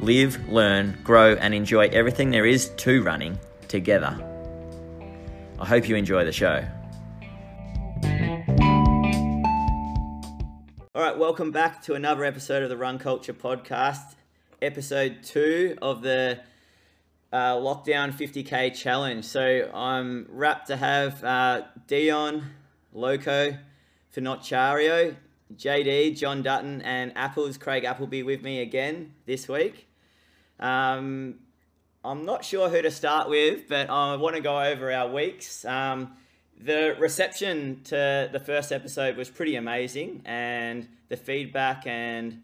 live, learn, grow, and enjoy everything there is to running together. I hope you enjoy the show. All right, welcome back to another episode of the Run Culture Podcast, episode two of the uh, Lockdown 50k challenge. So I'm wrapped to have uh, Dion, Loco, Finocchiaro, JD, John Dutton, and Apples, Craig Appleby with me again this week. Um, I'm not sure who to start with, but I want to go over our weeks. Um, the reception to the first episode was pretty amazing, and the feedback and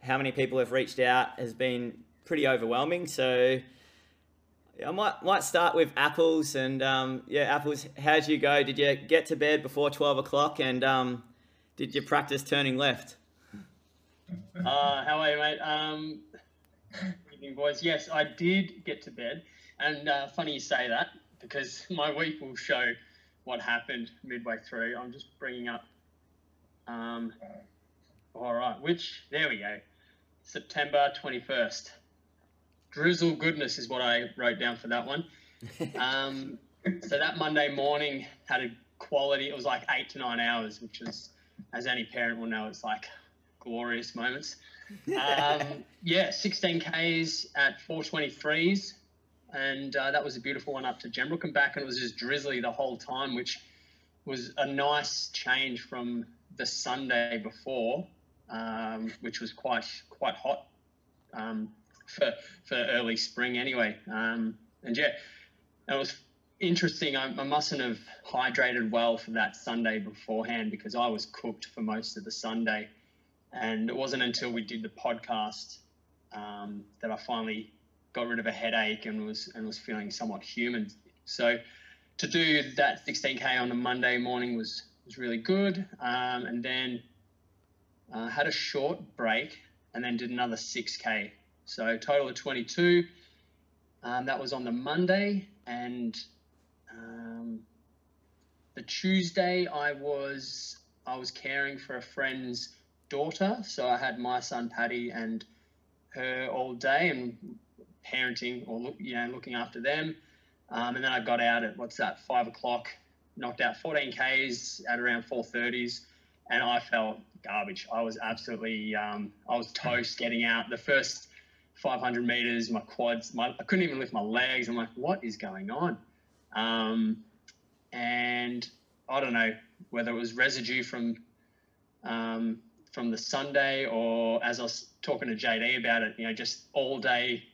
how many people have reached out has been pretty overwhelming. So I might might start with apples, and um, yeah, apples. How'd you go? Did you get to bed before twelve o'clock, and um, did you practice turning left? Uh, how are you, mate? Um, evening, boys. Yes, I did get to bed, and uh, funny you say that because my week will show what happened midway through. I'm just bringing up. Um, all right, which there we go. September 21st. Drizzle goodness is what I wrote down for that one. Um, so that Monday morning had a quality. It was like eight to nine hours, which is, as any parent will know, it's like glorious moments. Um, yeah, 16 Ks at 423s. And uh, that was a beautiful one up to Gembrook and back. And it was just drizzly the whole time, which was a nice change from the Sunday before, um, which was quite quite hot um, for for early spring anyway. Um, and yeah, it was interesting. I, I, mustn't have hydrated well for that Sunday beforehand because I was cooked for most of the Sunday. And it wasn't until we did the podcast um, that I finally got rid of a headache and was and was feeling somewhat human. So to do that 16k on a Monday morning was was really good. Um, and then uh, had a short break and then did another 6k. So total of 22. Um, that was on the Monday and um, the Tuesday I was I was caring for a friend's daughter. So I had my son Paddy and her all day and parenting or you know looking after them. Um, and then I got out at what's that five o'clock, knocked out 14 k's at around 4:30s, and I felt garbage. I was absolutely um, I was toast getting out the first 500 meters. My quads, my, I couldn't even lift my legs. I'm like, what is going on? Um, and I don't know whether it was residue from um, from the Sunday or as I was talking to JD about it, you know, just all day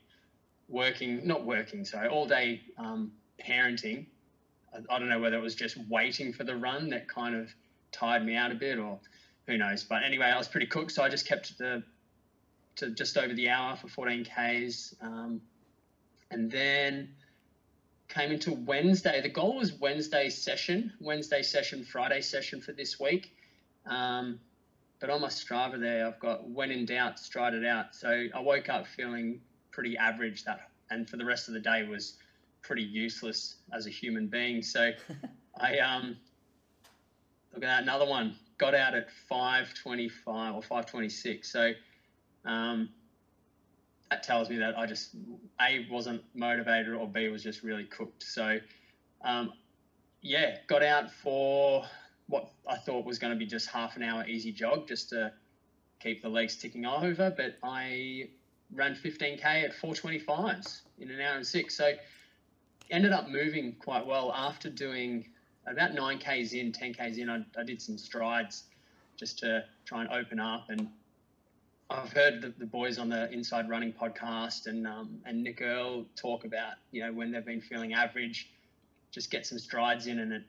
working, not working, sorry, all day um, parenting. I, I, don't know whether it was just waiting for the run that kind of tired me out a bit or who knows. But anyway, I was pretty cooked, so I just kept the to just over the hour for 14 Ks. Um, and then came into Wednesday. The goal was Wednesday session, Wednesday session, Friday session for this week. Um, but on my Strava there, I've got when in doubt, stride it out. So I woke up feeling pretty average that, and for the rest of the day was pretty useless as a human being. So I um look at that another one. Got out at 5:25 or 5:26. So um, that tells me that I just a wasn't motivated or b was just really cooked. So um, yeah, got out for what I thought was going to be just half an hour easy jog just to keep the legs ticking over, but I ran 15k at 425s in an hour and six. So ended up moving quite well after doing about 9k's in, 10k's in. I, I did some strides just to try and open up. And I've heard the, the boys on the Inside Running podcast and um, and Nick Earl talk about you know when they've been feeling average, just get some strides in and it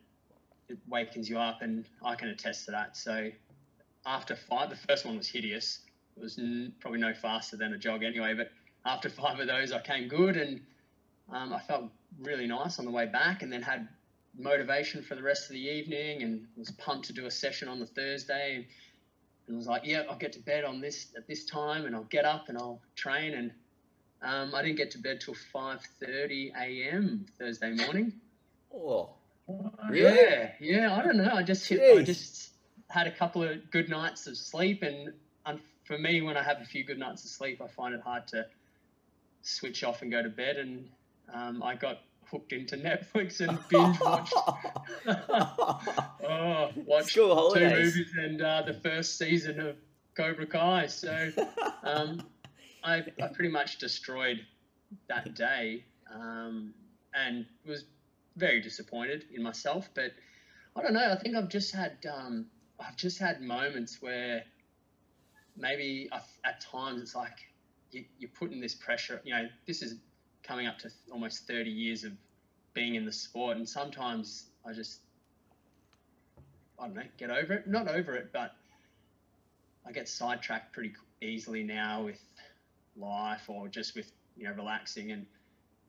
it wakens you up, and I can attest to that. So after five, the first one was hideous. It was n- probably no faster than a jog anyway, but after five of those, I came good and um, I felt really nice on the way back, and then had motivation for the rest of the evening, and was pumped to do a session on the Thursday. And, and was like, yeah, I'll get to bed on this at this time, and I'll get up and I'll train. And um, I didn't get to bed till 5:30 a.m. Thursday morning. Oh? Yeah, yeah. I don't know. I just hit, I just had a couple of good nights of sleep, and um, for me, when I have a few good nights of sleep, I find it hard to switch off and go to bed. And um, I got hooked into Netflix and binge watched. oh, watched two movies and uh, the first season of Cobra Kai. So um, I, I pretty much destroyed that day um, and was very disappointed in myself. But I don't know. I think I've just had um, I've just had moments where maybe I, at times it's like you, you're putting this pressure. You know, this is coming up to almost 30 years of being in the sport, and sometimes I just I don't know, get over it. Not over it, but I get sidetracked pretty easily now with life or just with you know relaxing and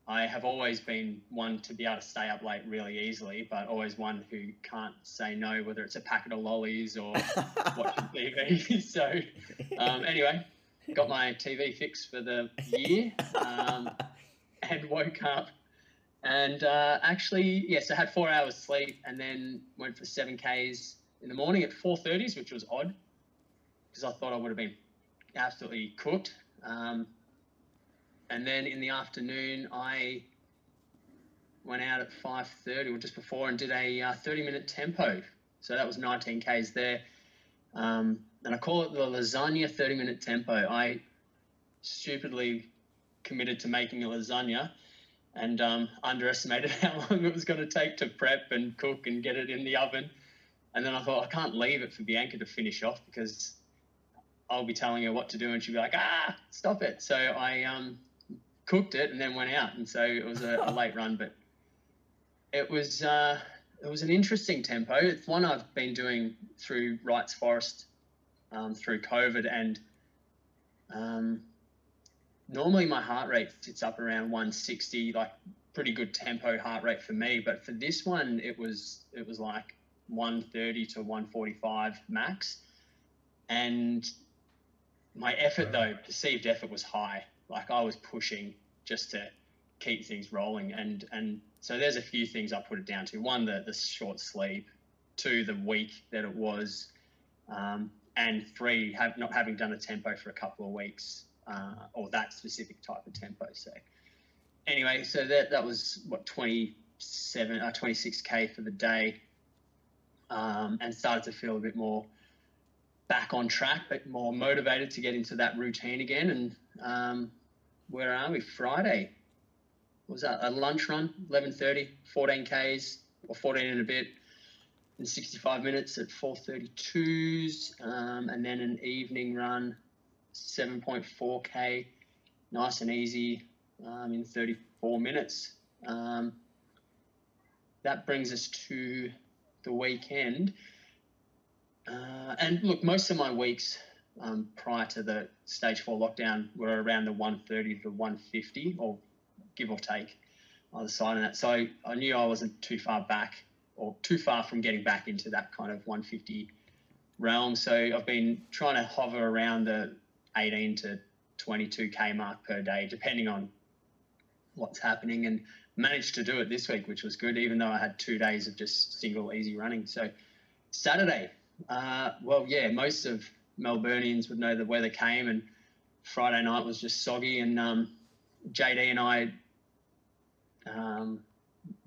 I have always been one to be able to stay up late really easily, but always one who can't say no, whether it's a packet of lollies or watching TV. so, um, anyway, got my TV fixed for the year um, and woke up and uh, actually, yes, I had four hours sleep and then went for seven Ks in the morning at 4.30s, which was odd because I thought I would have been absolutely cooked. Um, and then in the afternoon, I went out at 5.30 or just before and did a uh, 30 minute tempo. So that was 19 Ks there. Um, and I call it the lasagna 30 minute tempo. I stupidly committed to making a lasagna and um, underestimated how long it was going to take to prep and cook and get it in the oven. And then I thought, I can't leave it for Bianca to finish off because I'll be telling her what to do and she'll be like, ah, stop it. So I um, cooked it and then went out. And so it was a, a late run, but it was uh, it was an interesting tempo. It's one I've been doing through Wrights Forest um, through COVID, and um, normally my heart rate sits up around 160, like pretty good tempo heart rate for me. But for this one, it was it was like 130 to 145 max, and my effort though, perceived effort was high. Like I was pushing just to keep things rolling. And and so there's a few things I put it down to. One, the the short sleep. Two, the week that it was. Um, and three, have not having done a tempo for a couple of weeks, uh, or that specific type of tempo. So anyway, so that that was what 27, uh, 26k for the day, um, and started to feel a bit more back on track, but more motivated to get into that routine again. And um, where are we? Friday. What was that a lunch run? 11:30, 14 k's or 14 and a bit in 65 minutes at 4:32s, um, and then an evening run, 7.4k, nice and easy um, in 34 minutes. Um, that brings us to the weekend. Uh, and look, most of my weeks um, prior to the stage four lockdown were around the 130 to 150, or give or take, either side of that. So I, I knew I wasn't too far back or too far from getting back into that kind of 150 realm. So I've been trying to hover around the 18 to 22k mark per day, depending on what's happening, and managed to do it this week, which was good, even though I had two days of just single easy running. So Saturday, uh, well, yeah, most of Melburnians would know the weather came, and Friday night was just soggy. And um, JD and I um,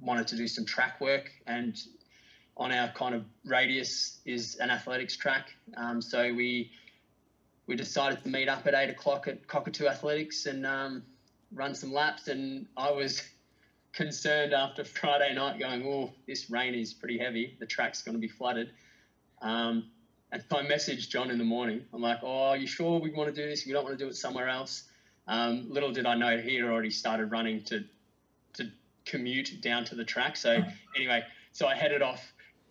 wanted to do some track work, and on our kind of radius is an athletics track. Um, so we we decided to meet up at eight o'clock at Cockatoo Athletics and um, run some laps. And I was concerned after Friday night, going, "Oh, this rain is pretty heavy. The track's going to be flooded." Um, and so I messaged John in the morning. I'm like, "Oh, are you sure we want to do this? We don't want to do it somewhere else." Um, little did I know he had already started running to to commute down to the track. So anyway, so I headed off,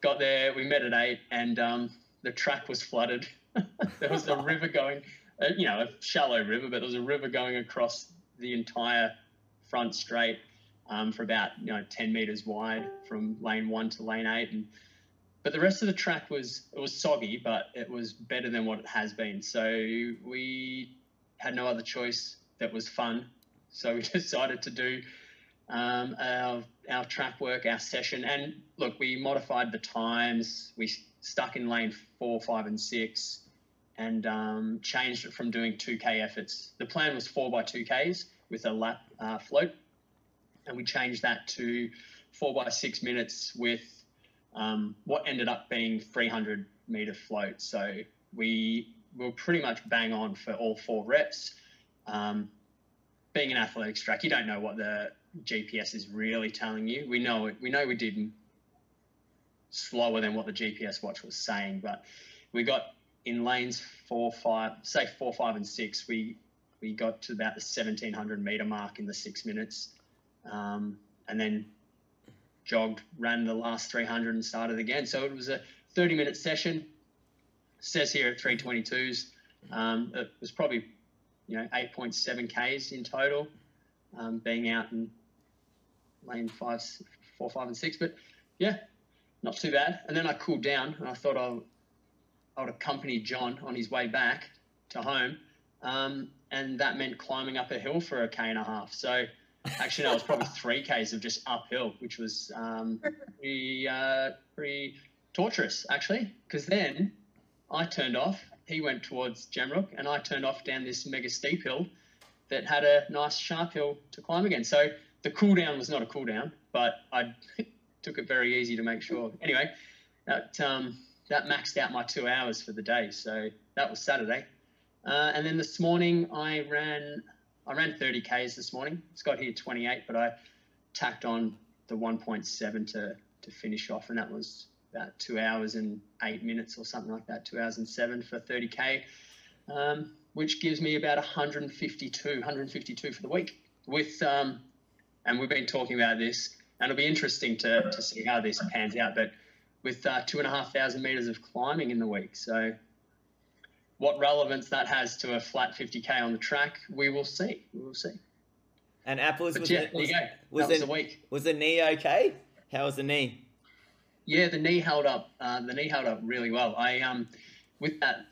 got there. We met at eight, and um, the track was flooded. there was a river going, uh, you know, a shallow river, but there was a river going across the entire front straight um, for about you know 10 meters wide from lane one to lane eight, and but the rest of the track was it was soggy, but it was better than what it has been. So we had no other choice. That was fun, so we decided to do um, our our track work, our session, and look, we modified the times. We stuck in lane four, five, and six, and um, changed it from doing 2K efforts. The plan was four by 2Ks with a lap uh, float, and we changed that to four by six minutes with um, what ended up being 300 meter float. So we were pretty much bang on for all four reps. Um, being an athletics track, you don't know what the GPS is really telling you. We know it. We know we did slower than what the GPS watch was saying, but we got in lanes four, five, say four, five, and six. We we got to about the 1700 meter mark in the six minutes, um, and then jogged, ran the last 300, and started again. So it was a 30 minute session. says here at 322s. Um, it was probably you know 8.7 k's in total, um, being out in lane five, four, five, and six. But yeah, not too bad. And then I cooled down, and I thought I, I would accompany John on his way back to home, um, and that meant climbing up a hill for a k and a half. So actually, no, it was probably three k's of just uphill, which was um, pretty, uh, pretty torturous actually. Because then I turned off. He went towards Gembrook, and I turned off down this mega steep hill that had a nice sharp hill to climb again. So the cool down was not a cool down, but I took it very easy to make sure. Anyway, that um, that maxed out my two hours for the day. So that was Saturday, uh, and then this morning I ran I ran 30 k's this morning. It's got here 28, but I tacked on the 1.7 to to finish off, and that was about two hours and eight minutes or something like that. Two hours and seven for 30k. Um, which gives me about 152, 152 for the week. With um, and we've been talking about this, and it'll be interesting to, to see how this pans out. But with uh, two and a half thousand meters of climbing in the week, so what relevance that has to a flat 50k on the track, we will see. We will see. And apples But was, yeah, the, there was, you go. was that was the- week. was the knee okay? How was the knee? Yeah, the knee held up. Uh, the knee held up really well. I um, with that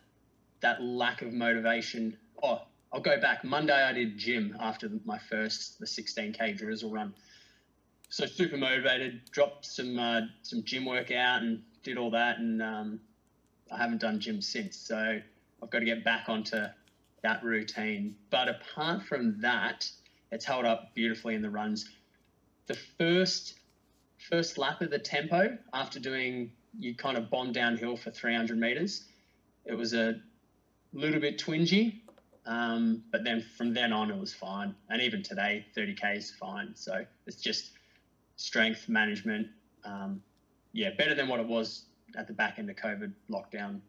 that lack of motivation. Oh, I'll go back. Monday I did gym after the- my first the 16k drizzle run. So super motivated. Dropped some uh, some gym work out and did all that, and um, I haven't done gym since. So I've got to get back onto that routine. But apart from that, it's held up beautifully in the runs. The first first lap of the tempo after doing you kind of bomb downhill for 300 meters it was a little bit twingy um, but then from then on it was fine and even today 30k is fine so it's just strength management um, yeah better than what it was at the back end of covid lockdown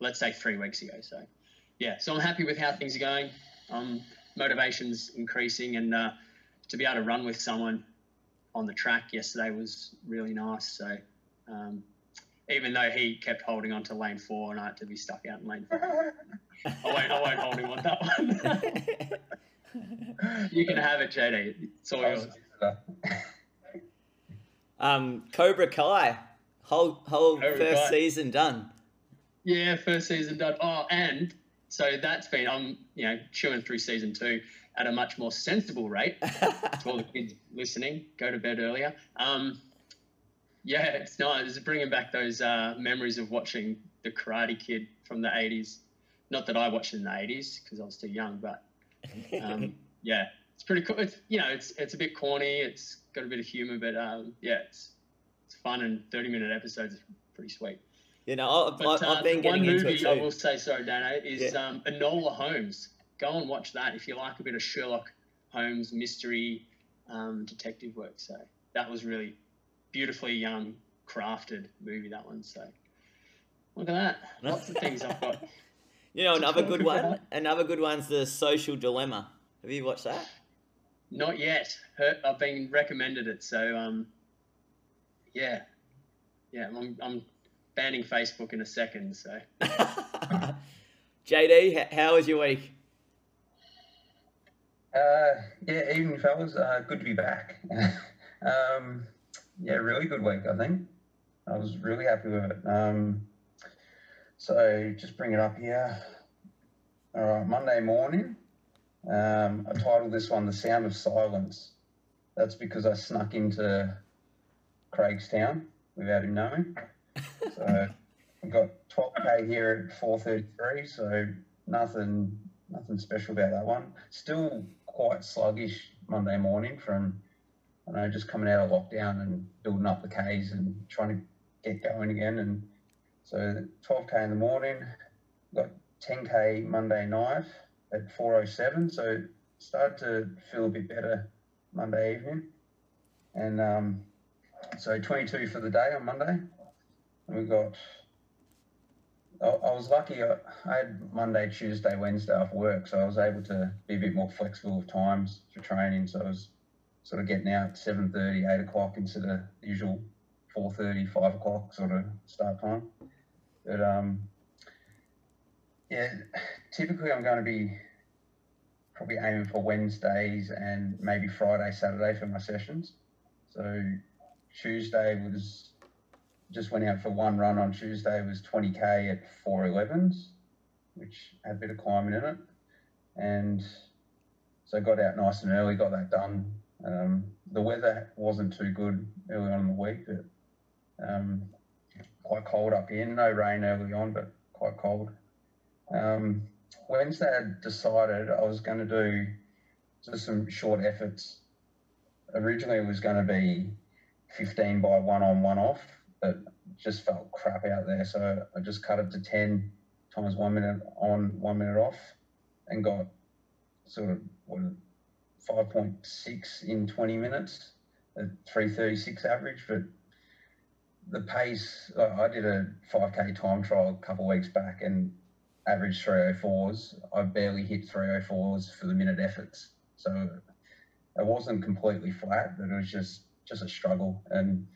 let's say three weeks ago so yeah so i'm happy with how things are going um, motivation's increasing and uh, to be able to run with someone on the track yesterday was really nice. So um, even though he kept holding on to lane four and I had to be stuck out in lane four, I won't, I won't hold him on that one. you can have it, JD. It's all yours. um, Cobra Kai, whole whole Cobra first Kai. season done. Yeah, first season done. Oh, and so that's been I'm you know chewing through season two at a much more sensible rate. to all the kids listening, go to bed earlier. Um, yeah, it's nice. It's bringing back those uh, memories of watching the Karate Kid from the '80s. Not that I watched it in the '80s because I was too young, but um, yeah, it's pretty cool. It's you know, it's it's a bit corny. It's got a bit of humor, but um, yeah, it's it's fun and 30 minute episodes is pretty sweet. You know, I, But I, uh, I've been the getting one movie I will say, sorry, Dano, is Yeah. um, Enola Holmes. Go and watch that if you like a bit of Sherlock Holmes mystery um, detective work. So that was really beautifully um, crafted movie. That one. So look at that. Lots of things I've got. You know, another good about. one. Another good one's the Social Dilemma. Have you watched that? Not yet. I've been recommended it. So um, yeah, yeah. I'm, I'm banning Facebook in a second. So JD, how was your week? Uh, yeah, evening, fellas. Uh, good to be back. um, yeah, really good week, I think. I was really happy with it. Um, so just bring it up here. All right, Monday morning. Um, I titled this one "The Sound of Silence." That's because I snuck into Craigstown without him knowing. So I've got 12k here at 4:33. So nothing, nothing special about that one. Still quite sluggish Monday morning from, I know, just coming out of lockdown and building up the Ks and trying to get going again. And so 12k in the morning, got 10k Monday night at 4:07. So started to feel a bit better Monday evening, and um, so 22 for the day on Monday. We got. I, was lucky. I, I had Monday, Tuesday, Wednesday off work, so I was able to be a bit more flexible with times for training. So I was sort of getting out 7:30, 8 o'clock instead of the usual 4:30, 5 o'clock sort of start time. But um, yeah, typically I'm going to be probably aiming for Wednesdays and maybe Friday, Saturday for my sessions. So Tuesday was just went out for one run on Tuesday It was 20k at 411s, which had a bit of climbing in it, and so got out nice and early, got that done. Um, the weather wasn't too good early on in the week, but um, quite cold up here. No rain early on, but quite cold. Um, Wednesday, I decided I was going to do just some short efforts. Originally, it was going to be 15 by one on, one off, but just felt crap out there. So I just cut it to 10 times one minute on, one minute off, and got sort of what 5.6 in 20 minutes at 336 average. But the pace, I did a 5k time trial a couple weeks back and averaged 304s. I barely hit 304s for the minute efforts. So it wasn't completely flat, but it was just just a struggle. And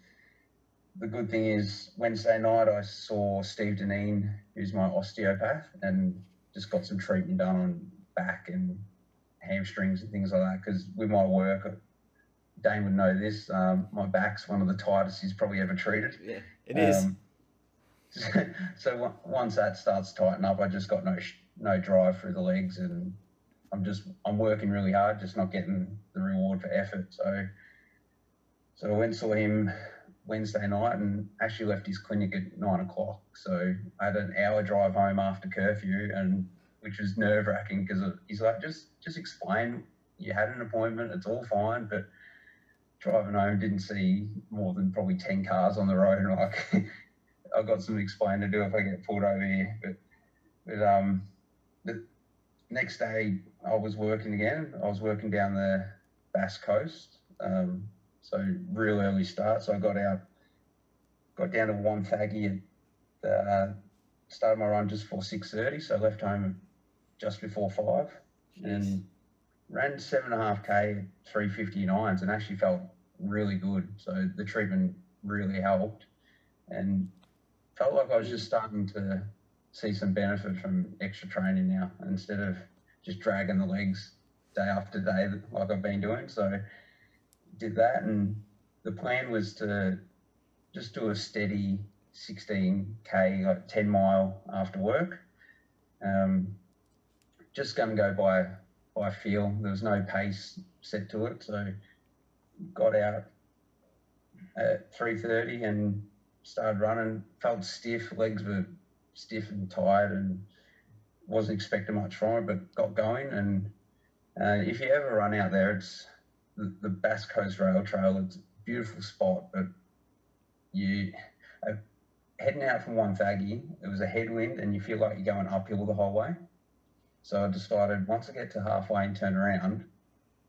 the good thing is Wednesday night I saw Steve Deneen, who's my osteopath, and just got some treatment done on back and hamstrings and things like that. Because with my work, Dane would know this. Um, my back's one of the tightest he's probably ever treated. Yeah, it is. Um, so once that starts tightening up, I just got no no drive through the legs, and I'm just I'm working really hard, just not getting the reward for effort. So so I went saw him Wednesday night, and actually left his clinic at nine o'clock. So I had an hour drive home after curfew, and which was nerve wracking because he's like, just just explain you had an appointment, it's all fine, but driving home didn't see more than probably 10 cars on the road and like I've got some explaining to do if I get pulled over here. But, but um, the next day I was working again. I was working down the Bass Coast. Um, so real early start. So I got out, got down to Wonthaggi and uh, started my run just before 6.30. So I left home just before 5 Jeez. and ran seven and a half K, 359s and actually felt really good. So the treatment really helped. And felt like I was just starting to see some benefit from extra training now instead of just dragging the legs day after day like I've been doing. So did that, and the plan was to just do a steady 16k, like 10 mile after work. Um, just going to go by by feel. There was no pace set to it, so got out at 3:30 and started running, felt stiff, legs were stiff and tired, and wasn't expecting much from it, but got going. And uh, if you ever run out there, it's the, the Bass Coast Rail Trail. It's a beautiful spot, but you uh, heading out from Wonthaggi, it was a headwind, and you feel like you're going uphill the whole way. So I decided once I get to halfway and turn around,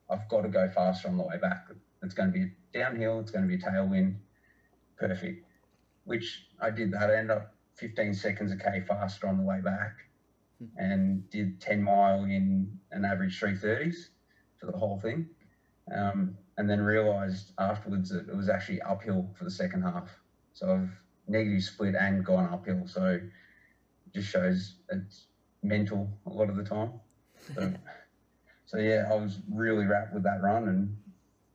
I've got to go faster on the way back. It's going to be downhill. It's going to be a tailwind. Perfect which I did that. I ended up 15 seconds a K faster on the way back hmm. and did 10 mile in an average 330s for the whole thing. Um, and then realised afterwards that it was actually uphill for the second half. So I've negative split and gone uphill. So it just shows it's mental a lot of the time. So, so yeah, I was really wrapped with that run and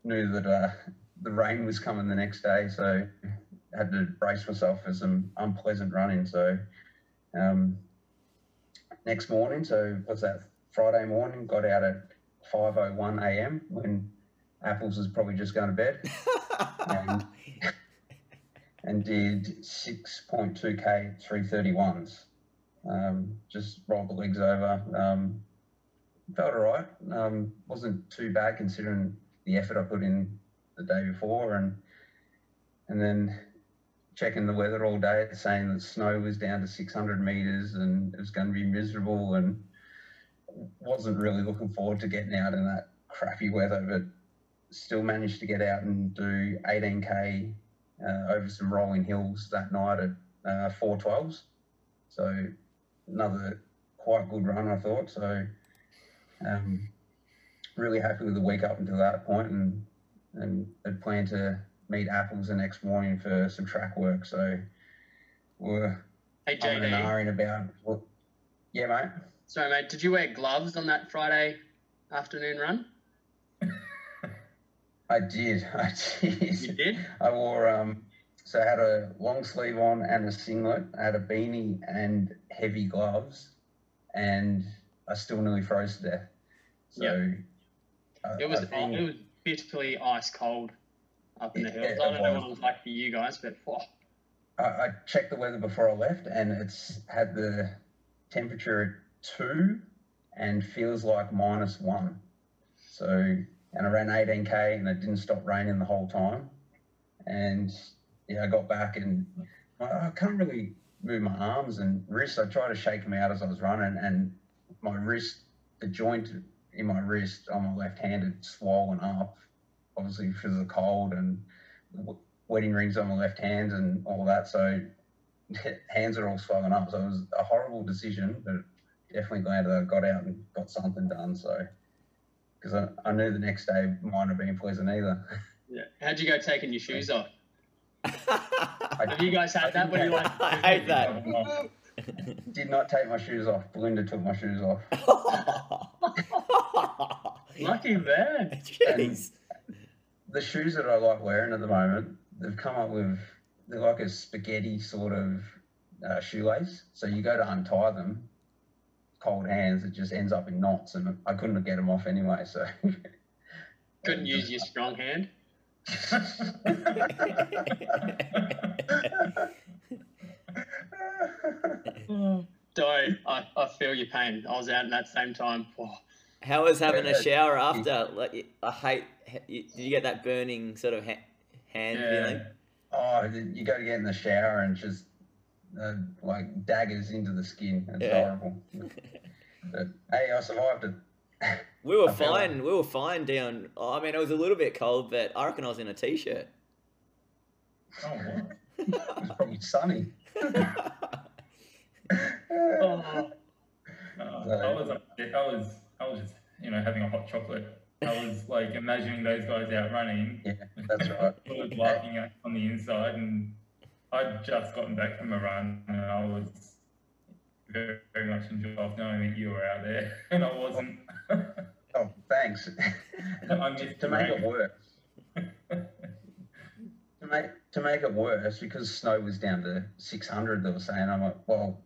knew that uh, the rain was coming the next day, so had to brace myself for some unpleasant running. So um, next morning, so what's that? Friday morning, got out at 5:01 a.m. when Apples was probably just going to bed, and, and did 6.2k 331s. Um, just rolled the legs over. Um, felt all right. Um, wasn't too bad considering the effort I put in the day before, and and then checking the weather all day, saying that snow was down to 600 meters and it was going to be miserable, and wasn't really looking forward to getting out in that crappy weather, but still managed to get out and do 18k uh, over some rolling hills that night at uh, 412s. So another quite good run, I thought. So um, really happy with the week up until that point, and and had planned to meet Apples the next morning for some track work. So we're Hey umming and JD, ahhing about. Well, yeah, mate. sorry mate, did you wear gloves on that Friday afternoon run? I did. I You did. did. I wore um. So I had a long sleeve on and a singlet. I had a beanie and heavy gloves, and I still nearly froze to death. So I- It was think- it was bitterly ice cold up in the hills. it I don't know what it was like for you guys, but whoa, I, I checked the weather before I left, and it's had the temperature at two, and feels like minus one. So, and I ran 18k, and it didn't stop raining the whole time. And yeah, I got back, and I, can't really move my arms and wrists. I tried to shake them out as I was running, and my wrist, the joint in my wrist on my left hand had swollen up, obviously because of the cold and wedding rings on my left hand and all that. So hands are all swollen up. So it was a horrible decision, but definitely glad that I got out and got something done. So because I, I knew the next day mine not have been pleasant either. yeah. How'd you go taking your shoes off? I Have you guys had that? Where you like, I hate that. did not take my shoes off. Belinda took my shoes off. lucky man. Jeez. The shoes that I like wearing at the moment, they've come up with they're like a spaghetti sort of uh, shoelace. So you go to untie them, cold hands, it just ends up in knots, and I couldn't get them off anyway. So Couldn't use your strong hand. Sorry, I, I feel your pain. I was out in that same time. Whoa. How was having a shower after? Like, I hate. Did you get that burning sort of ha- hand feeling? oh, you got to get in the shower and just uh, like daggers into the skin. It's Yeah. horrible. But hey, I survived it. We were I feel like- fine. We were fine down. Oh, I mean, it was a little bit cold, but I reckon I was in a t-shirt. Oh, what? It was probably sunny. Oh, Uh, I was, up I was, I was just, you know, having a hot chocolate. I was like imagining those guys out running. Yeah, that's right. I was laughing at, on the inside, and I'd just gotten back from a run, and I was very, very much myself knowing that you were out there, and I wasn't. Oh, thanks. To make it worse, to make to make it worse, because snow was down to 600, they were saying, I'm like, well,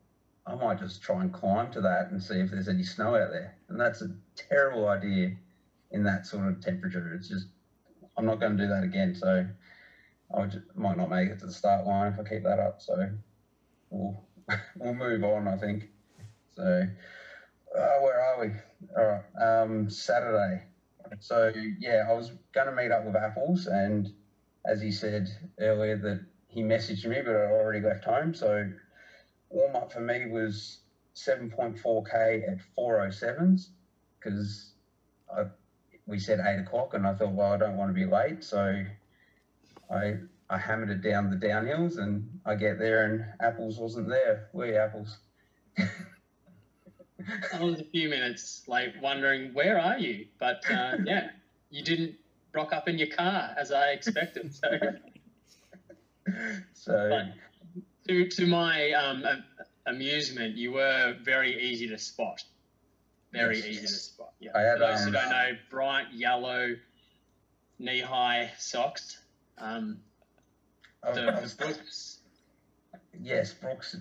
I might just try and climb to that and see if there's any snow out there. And that's a terrible idea in that sort of temperature. It's just, I'm not going to do that again. So I might not make it to the start line if I keep that up. So we'll, we'll move on, I think. So, uh, where are we? All right, um, Saturday. So yeah, I was going to meet up with Apples, and as he said earlier, that he messaged me, but I already left home. So warm up for me was 7.4k at 407s because we said eight o'clock, and I thought, well, I don't want to be late, so I I hammered it down the downhills, and I get there, and Apples wasn't there. Where you, Apples? I was a few minutes late, wondering where are you? But uh, yeah, you didn't rock up in your car as I expected. So So to to my um, amusement, you were very easy to spot Very Yes. easy to spot. Yeah. I had, For those who um, don't know, bright yellow knee high socks. Um, I was- the I was Brooks- yes, Brooks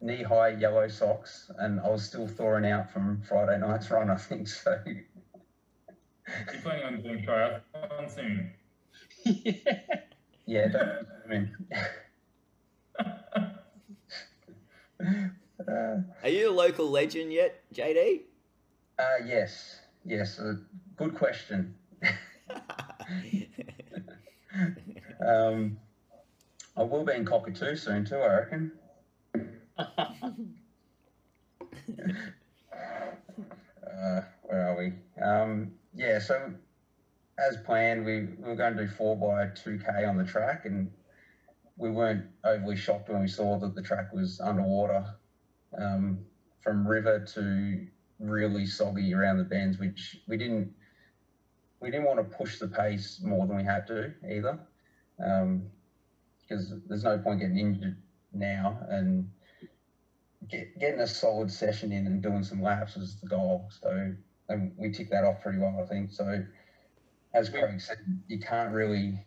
knee high yellow socks, and I was still thawing out from Friday night's run, I think. So You're planning on doing triathlon soon. yeah, don't, I mean, uh, Are you a local legend yet, JD? uh, yes, yes, uh, good question. Um, I will be in Cockatoo soon too, I reckon. uh, where are we? Um, yeah, so as planned, we, we were going to do 4 by 2K on the track, and we weren't overly shocked when we saw that the track was underwater um, from river to really soggy around the bends, which we didn't we didn't want to push the pace more than we had to either, because there's no point getting injured now and get, getting a solid session in and doing some laps was the goal. So and we ticked that off pretty well, I think. So as Craig said, you can't really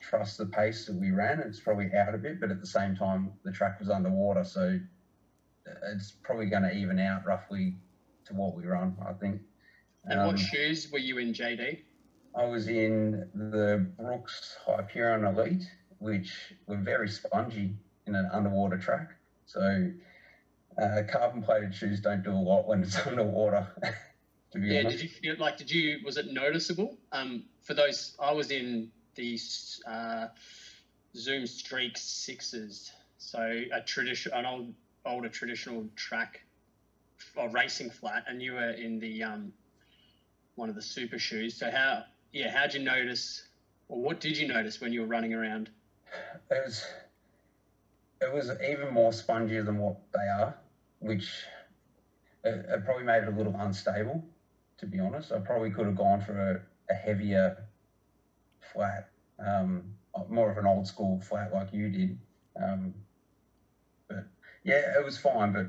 trust the pace that we ran. It's probably out a bit, but at the same time, the track was underwater, so it's probably going to even out roughly to what we run, I think. and Um, what shoes were you in, JD? I was in the Brooks Hyperion Elite, which were very spongy in an underwater track. So uh, carbon plated shoes don't do a lot when it's underwater. to be Yeah, honest. did you feel like did you was it noticeable? Um, for those I was in these uh, Zoom Streak sixes, so a tradition an old older traditional track or racing flat, and you were in the um, one of the super shoes. So how yeah, how'd you notice, or what did you notice when you were running around? It was it was even more spongy than what they are, which it, it probably made it a little unstable. To be honest, I probably could have gone for a, a heavier flat, um, more of an old school flat like you did. Um, but yeah, it was fine. But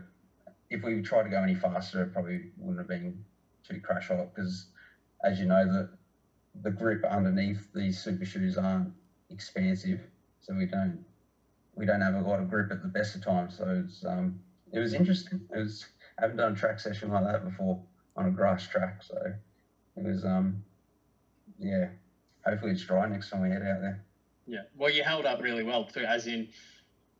if we tried to go any faster, it probably wouldn't have been too crash hot because, as you know, the the grip underneath these super shoes aren't expansive, so we don't we don't have a lot of grip at the best of times. So it's um, it was interesting. It was I haven't done a track session like that before on a grass track, so it was um, yeah. Hopefully it's dry next time we head out there. Yeah, well, you held up really well too, as in,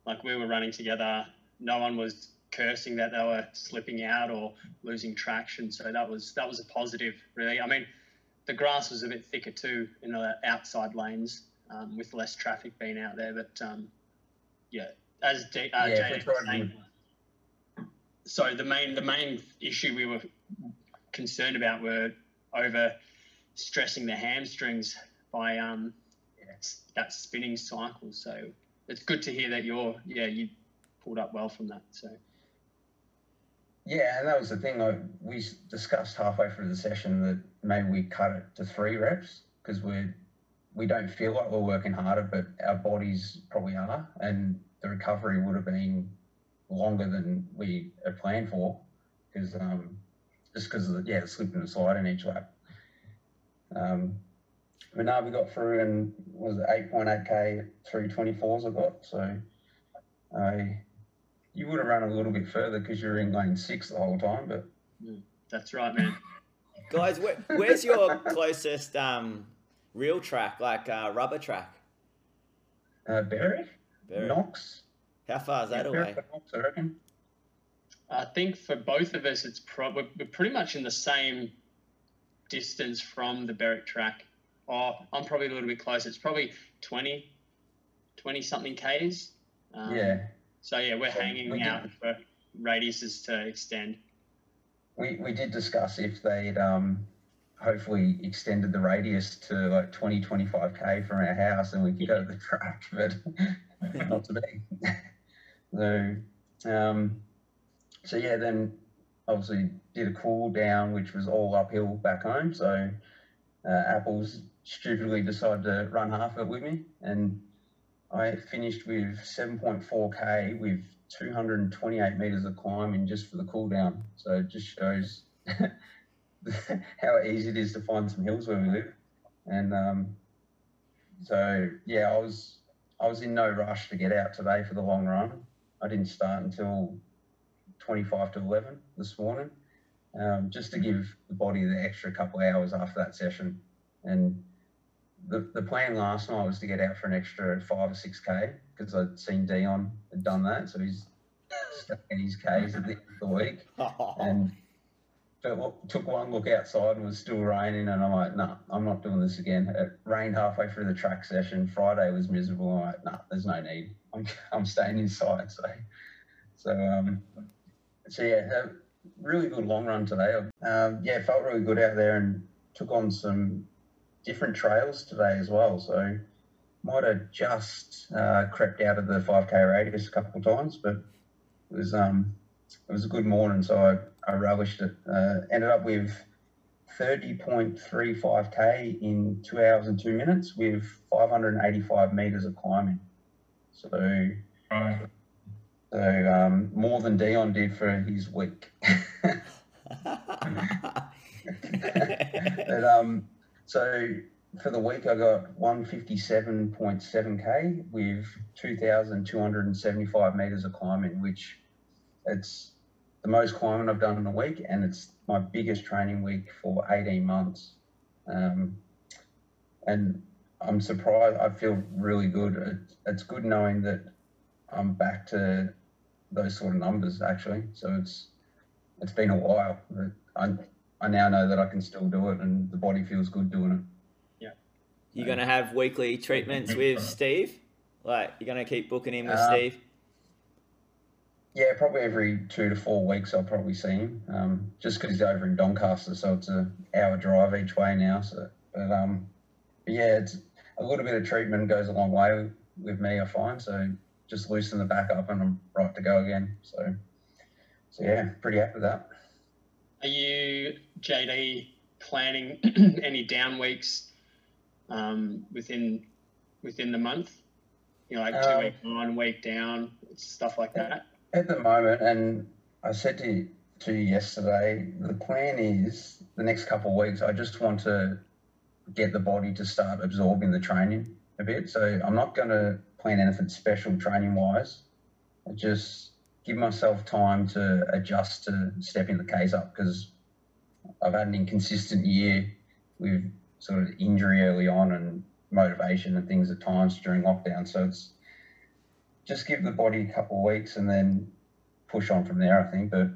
like we were running together. No one was cursing that they were slipping out or losing traction, so that was that was a positive, really. I mean, the grass was a bit thicker too in the outside lanes, um, with less traffic being out there. But um, yeah, as D, uh, Yeah, saying, so the main the main issue we were concerned about were over stressing the hamstrings by um that spinning cycle. So it's good to hear that you're yeah you pulled up well from that. So Yeah, and that was the thing. Like, we discussed halfway through the session that maybe we cut it to three reps because we we don't feel like we're working harder, but our bodies probably are, and the recovery would have been longer than we had planned for because um, just because of the yeah the slip and in each lap. Um, but now we got through and was eight point eight k three twenty fours I got so. I you would have run a little bit further because you were in lane six the whole time, but that's right, man. Guys, where, where's your closest um, real track, like uh, rubber track? uh, Berry, Very- Knox, How far is that yeah, away? Knox, I reckon. I think for both of us, it's pro- we're, we're pretty much in the same distance from the Berwick track. Or I'm probably a little bit closer. It's probably 20, 20 something k's. Um, yeah, So yeah, we're So hanging we out did- for radiuses to extend. we we did discuss if they'd um hopefully extended the radius to like 20, 25 k from our house, and we could go to the track, but not to be. so, um, so yeah, then obviously did a cool down, which was all uphill back home. So uh, Apples stupidly decided to run half of it with me, and I finished with 7.4k with 228 meters of climbing just for the cool down. So it just shows how easy it is to find some hills where we live, and um, so yeah, I was I was in no rush to get out today for the long run. I didn't start until 25 to 11 this morning, um, just to give the body the extra couple hours after that session. And the, the plan last night was to get out for an extra five or six K because I'd seen Dion had done that. So he's stuck in his Ks at the end of the week. And took one look outside and was still raining. And I'm like, no, nah, I'm not doing this again. It rained halfway through the track session. Friday was miserable. I'm like, no, nah, there's no need. I'm, I'm staying inside. So, so, um, so yeah, really good long run today. Um, yeah, felt really good out there and took on some different trails today as well. So might have just uh, crept out of the 5k radius a couple of times, but it was um, it was a good morning, so I, I relished it. Uh, ended up with 30.35k in two hours and two minutes with 585 meters of climbing. So, right. so um, more than Dion did for his week. but, um, so for the week, I got 157.7k with 2,275 meters of climbing, which it's the most climbing I've done in a week, and it's my biggest training week for 18 months. Um, and I'm surprised. I feel really good. It, it's good knowing that I'm back to those sort of numbers actually. So it's it's been a while. I I now know that I can still do it, and the body feels good doing it. Yeah. You're gonna have weekly treatments with Steve. Like you're gonna keep booking in with um, Steve. Yeah, probably every two to four weeks I'll probably see him. Um, just because he's over in Doncaster, so it's a hour drive each way now. So, but um, but yeah, it's a little bit of treatment goes a long way with me. I find so just loosen the back up and I'm right to go again. So, so yeah, pretty happy with that. Are you JD planning any down weeks um, within within the month? You know, like two um, week on, week down, stuff like that at the moment, and I said to to you yesterday, the plan is the next couple of weeks. I just want to get the body to start absorbing the training a bit. So I'm not going to plan anything special training wise. I just give myself time to adjust to stepping the case up because I've had an inconsistent year with sort of injury early on and motivation and things at times during lockdown. So it's just give the body a couple of weeks and then push on from there, I think. But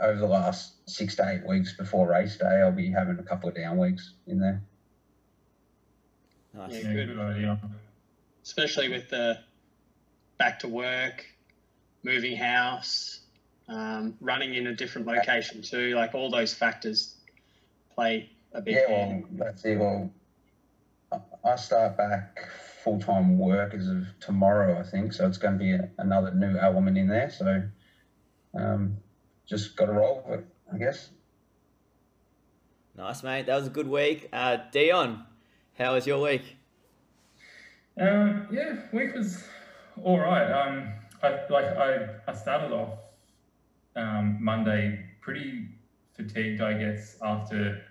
over the last six to eight weeks before race day, I'll be having a couple of down weeks in there. Nice. Yeah, good. idea. Especially with the back to work, moving house, um, running in a different location too. Like all those factors play a big. Yeah, well, that's it. Well, I start back full time work as of tomorrow, I think. So it's going to be a, another new element in there. So um, just got to roll with it, I guess. Nice, mate. That was a good week. Uh, Dion, how was your week? Um, yeah, week was all right. Um, I like I, I started off um, Monday pretty fatigued, I guess, after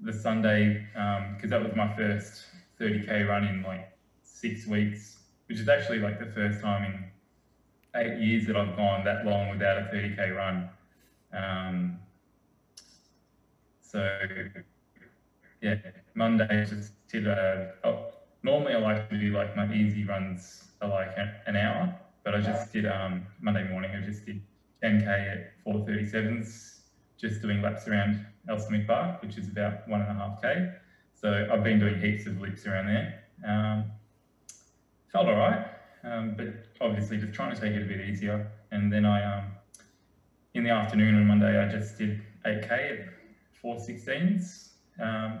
the Sunday because um, that was my first 30k run in like six weeks, which is actually like the first time in eight years that I've gone that long without a 30k run. Um, so yeah, Monday just did a. Oh, normally I like to do like my easy runs are like an hour, but I just did um, Monday morning. I just did 10k at 4:37s, just doing laps around Ellesmere Park, which is about one and a half k. So I've been doing heaps of loops around there. Um, felt all right, um, but obviously just trying to take it a bit easier. And then I, um, in the afternoon on Monday, I just did 8K at 416s um,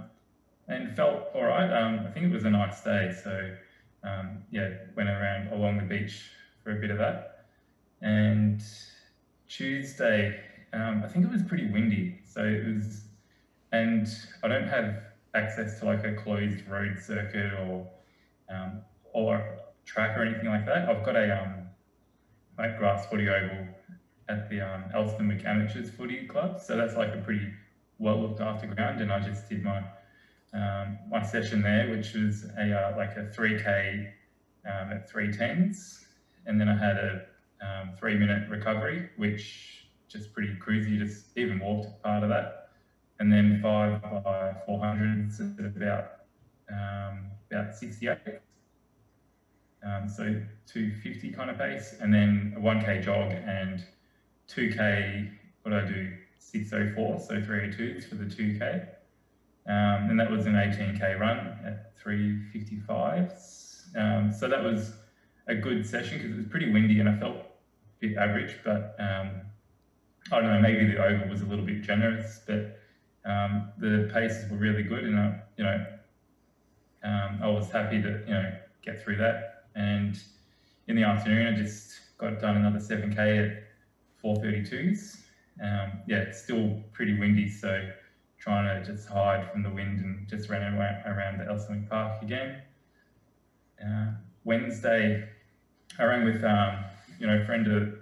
and felt all right. Um, I think it was a nice day. So, um, yeah, went around along the beach for a bit of that. And Tuesday, um, I think it was pretty windy. So it was, and I don't have access to like a closed road circuit or um, or track or anything like that. I've got a um, like grass footy oval at the um, Elsternwick Amateurs Footy Club, so that's like a pretty well looked after ground, and I just did my um, my session there, which was a uh, like a 3k um, at three tens, and then I had a um, three minute recovery, which just pretty cruisy, just even walked part of that, and then five by 400s at about um, about 68. Um, so 250 kind of pace, and then a 1k jog and 2k. What do I do? 604, so 302s for the 2k. Um, and that was an 18k run at 355. Um, so that was a good session because it was pretty windy and I felt a bit average, but um, I don't know, maybe the oval was a little bit generous, but um, the paces were really good and, I, you know, um, I was happy to, you know, get through that. And in the afternoon, I just got done another 7k at 432s. Um, yeah, it's still pretty windy, so trying to just hide from the wind and just ran around the Elsternwick Park again. Uh, Wednesday, I ran with um, you know a friend of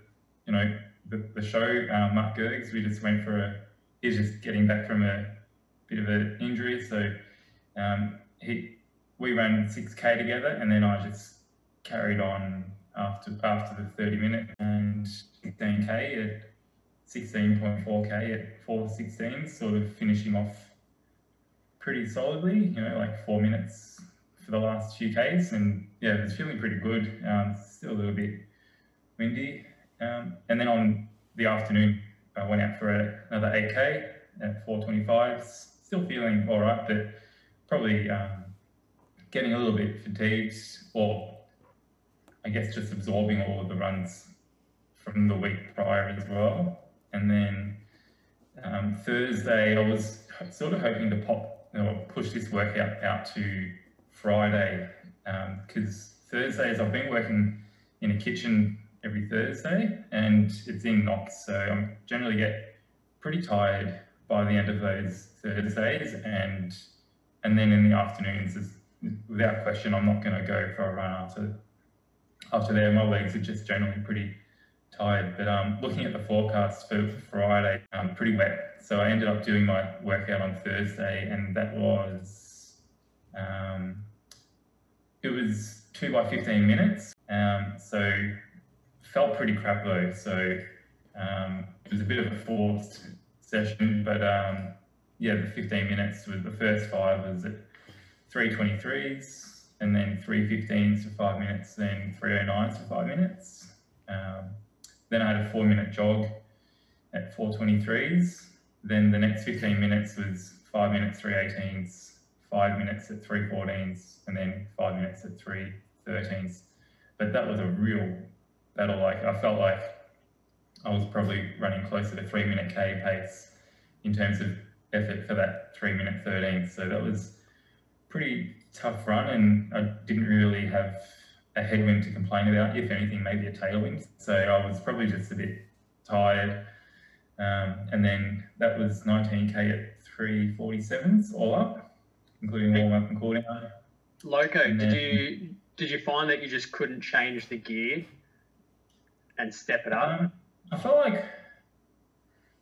you know the, the show, uh, Mark Gergs. We just went for a. He's just getting back from a bit of an injury, so um, he we ran 6k together, and then I just carried on after after the 30 minute and 16k at 16.4k at 416, sort of finishing off pretty solidly. You know, like four minutes for the last few Ks, and yeah, it's feeling pretty good. Um, still a little bit windy. Um, and then on the afternoon, I went out for a, another 8K at 425s. Still feeling all right, but probably um, getting a little bit fatigued, or I guess just absorbing all of the runs from the week prior as well. And then um, Thursday, I was sort of hoping to pop or push this workout out to Friday because um, Thursdays I've been working in a kitchen every Thursday and it's in Knox, so I generally get pretty tired by the end of those Thursdays and and then in the afternoons, without question, I'm not going to go for a run after after there. My legs are just generally pretty tired. But um, looking at the forecast for Friday, um, pretty wet. So I ended up doing my workout on Thursday, and that was um, it was two by 15 minutes. Um, so felt pretty crap though. So um, it was a bit of a forced session, but um, yeah, the 15 minutes with the first five was at 323s and then 315s for five minutes, then 309s for five minutes. Um, then I had a four minute jog at 423s. Then the next 15 minutes was five minutes, 318s, five minutes at 314s, and then five minutes at 313s. But that was a real battle. Like I felt like I was probably running closer to three minute K pace in terms of effort for that three minute 13. So that was pretty tough run, and I didn't really have a headwind to complain about. If anything, maybe a tailwind. So I was probably just a bit tired. Um, and then that was 19k at 347s all up, including warm up and cool down. Loco, then, did you did you find that you just couldn't change the gear and step it up? Um, I felt like,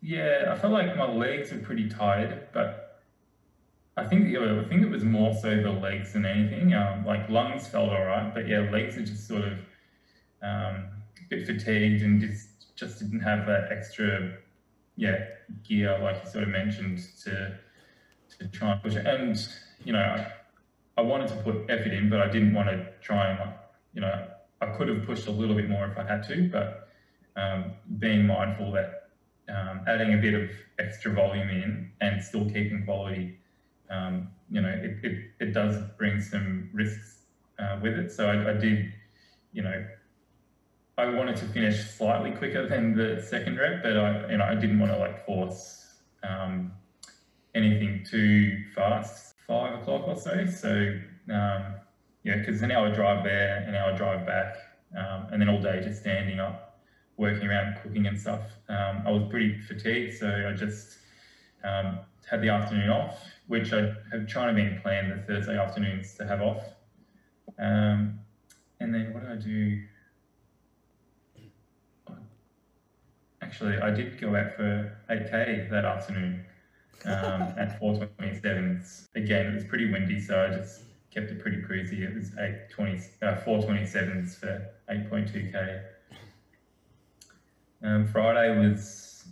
yeah, I felt like my legs were pretty tired, but I think yeah, I think it was more so the legs than anything. Um, like lungs felt all right, but yeah, legs are just sort of um, a bit fatigued and just just didn't have that extra yeah gear like you sort of mentioned to to try and push it. And you know, I, wanted to put effort in, but I didn't want to try and you know I could have pushed a little bit more if I had to, but um, being mindful that um, adding a bit of extra volume in and still keeping quality um, you know, it, it, it, does bring some risks uh, with it. So I, I, did, you know, I wanted to finish slightly quicker than the second rep, but I, you know, I didn't want to like force um, anything too fast, five o'clock or so. So um, yeah, because an hour drive there, an hour drive back, um, and then all day just standing up, working around, cooking and stuff. Um, I was pretty fatigued, so I just um, had the afternoon off which I have trying to be planned the Thursday afternoons to have off. Um, and then what did I do? Actually, I did go out for 8K that afternoon. Um, at 427. Again, it was pretty windy, so I just kept it pretty cruisy. It was 820, uh, 427s for 8.2k. Um, Friday was.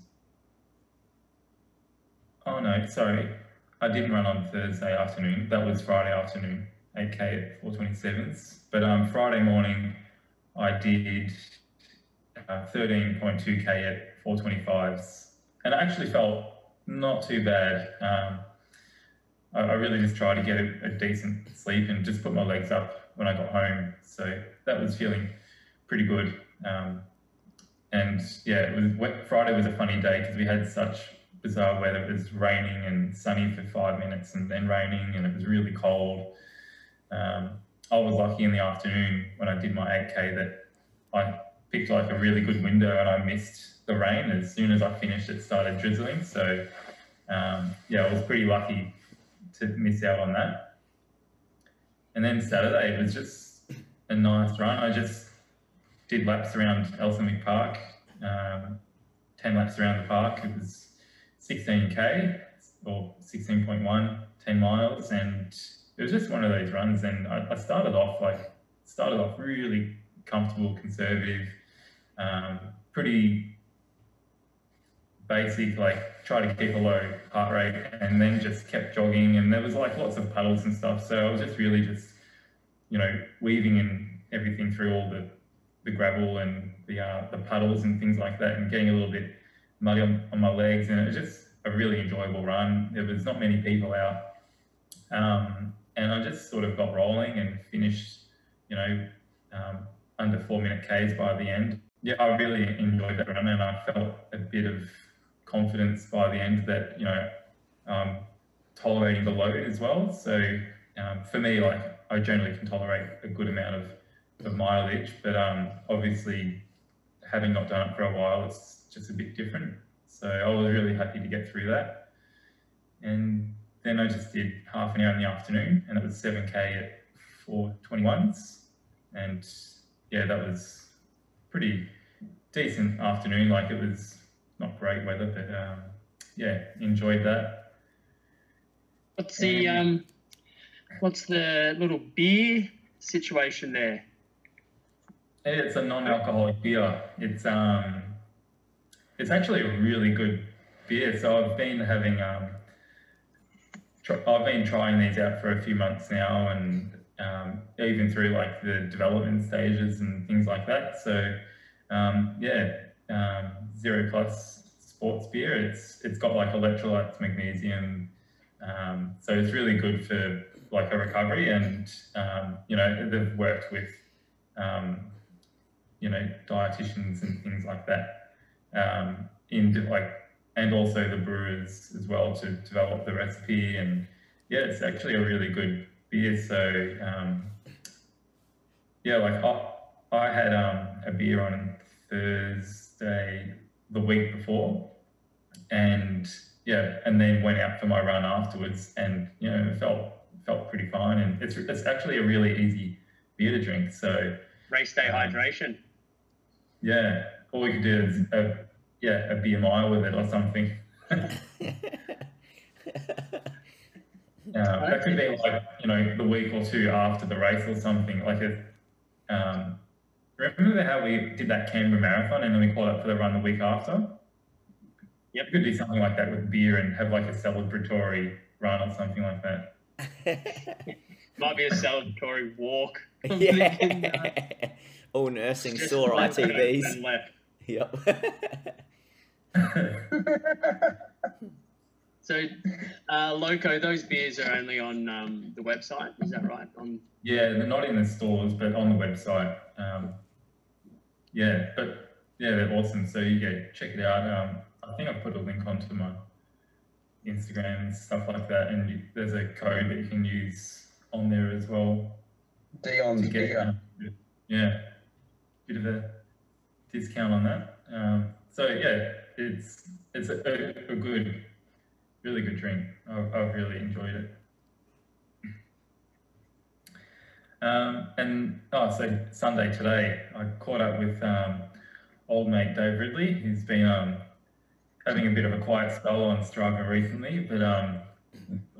Oh no, sorry. I didn't run on Thursday afternoon. That was Friday afternoon, 8k at 427s. But um, Friday morning, I did uh, 13.2k at 425s, and I actually felt not too bad. Um, I, I, really just tried to get a, a, decent sleep and just put my legs up when I got home. So that was feeling pretty good. Um, and yeah, it was Friday was a funny day because we had such bizarre weather. It was raining and sunny for five minutes and then raining and it was really cold. Um, I was lucky in the afternoon when I did my 8K that I picked like a really good window and I missed the rain. As soon as I finished, it started drizzling. So um, yeah, I was pretty lucky to miss out on that. And then Saturday, was just a nice run. I just did laps around Elsternwick Park, um, 10 laps around the park. It was 16k or 16.1, 10 miles, and it was just one of those runs. And I, I started off like started off really comfortable, conservative, um, pretty basic, like try to keep a low heart rate, and then just kept jogging. And there was like lots of puddles and stuff, so I was just really just you know weaving in everything through all the the gravel and the uh, the puddles and things like that, and getting a little bit muddy on, on my legs, and it was just a really enjoyable run. There was not many people out, um, and I just sort of got rolling and finished, you know, um, under four minute Ks by the end. Yeah, I really enjoyed that run, and I felt a bit of confidence by the end that you know, um, tolerating the load as well. So um, for me, like I generally can tolerate a good amount of, of mileage, but um, obviously having not done it for a while, it's just a bit different. So I was really happy to get through that. And then I just did half an hour in the afternoon and it was 7K at 421s. And yeah, that was pretty decent afternoon. Like it was not great weather, but um, yeah, enjoyed that. What's the um, what's the little beer situation there? It's a non-alcoholic beer. It's um, it's actually a really good beer. So I've been having um, tr- I've been trying these out for a few months now, and um, even through like the development stages and things like that. So um, yeah, um, zero plus sports beer. It's it's got like electrolytes, magnesium. Um, so it's really good for like a recovery, and um, you know they've worked with um, you know dietitians and things like that um, in like and also the brewers as well to develop the recipe and yeah it's actually a really good beer so um, yeah like I, I had um, a beer on Thursday the week before and yeah and then went out for my run afterwards and you know felt felt pretty fine and it's it's actually a really easy beer to drink so race day um, hydration yeah all we could do is a, yeah, a BMI with it or something. um, that could be like, you know, the week or two after the race or something. Like a, um, remember how we did that Canberra Marathon and then we called up for the run the week after? Yep. We could do something like that with beer and have like a celebratory run or something like that. Might be a celebratory walk. yeah. All nursing sore ITBs. Yep. so, uh, Loco, those beers are only on um, the website. Is that right? On yeah, they're not in the stores, but on the website. Um, yeah, but yeah, they're awesome. So you go check it out. Um, I think I put a link onto my Instagram and stuff like that, and you, there's a code that you can use on there as well. Dion's beer. Yeah, bit of a discount on that. Um, so yeah, it's it's a, a, good, really good drink. I've, I've really enjoyed it. Um, and oh, so Sunday today, I caught up with um, old mate Dave Ridley, who's been um, having a bit of a quiet spell on Strava recently, but um,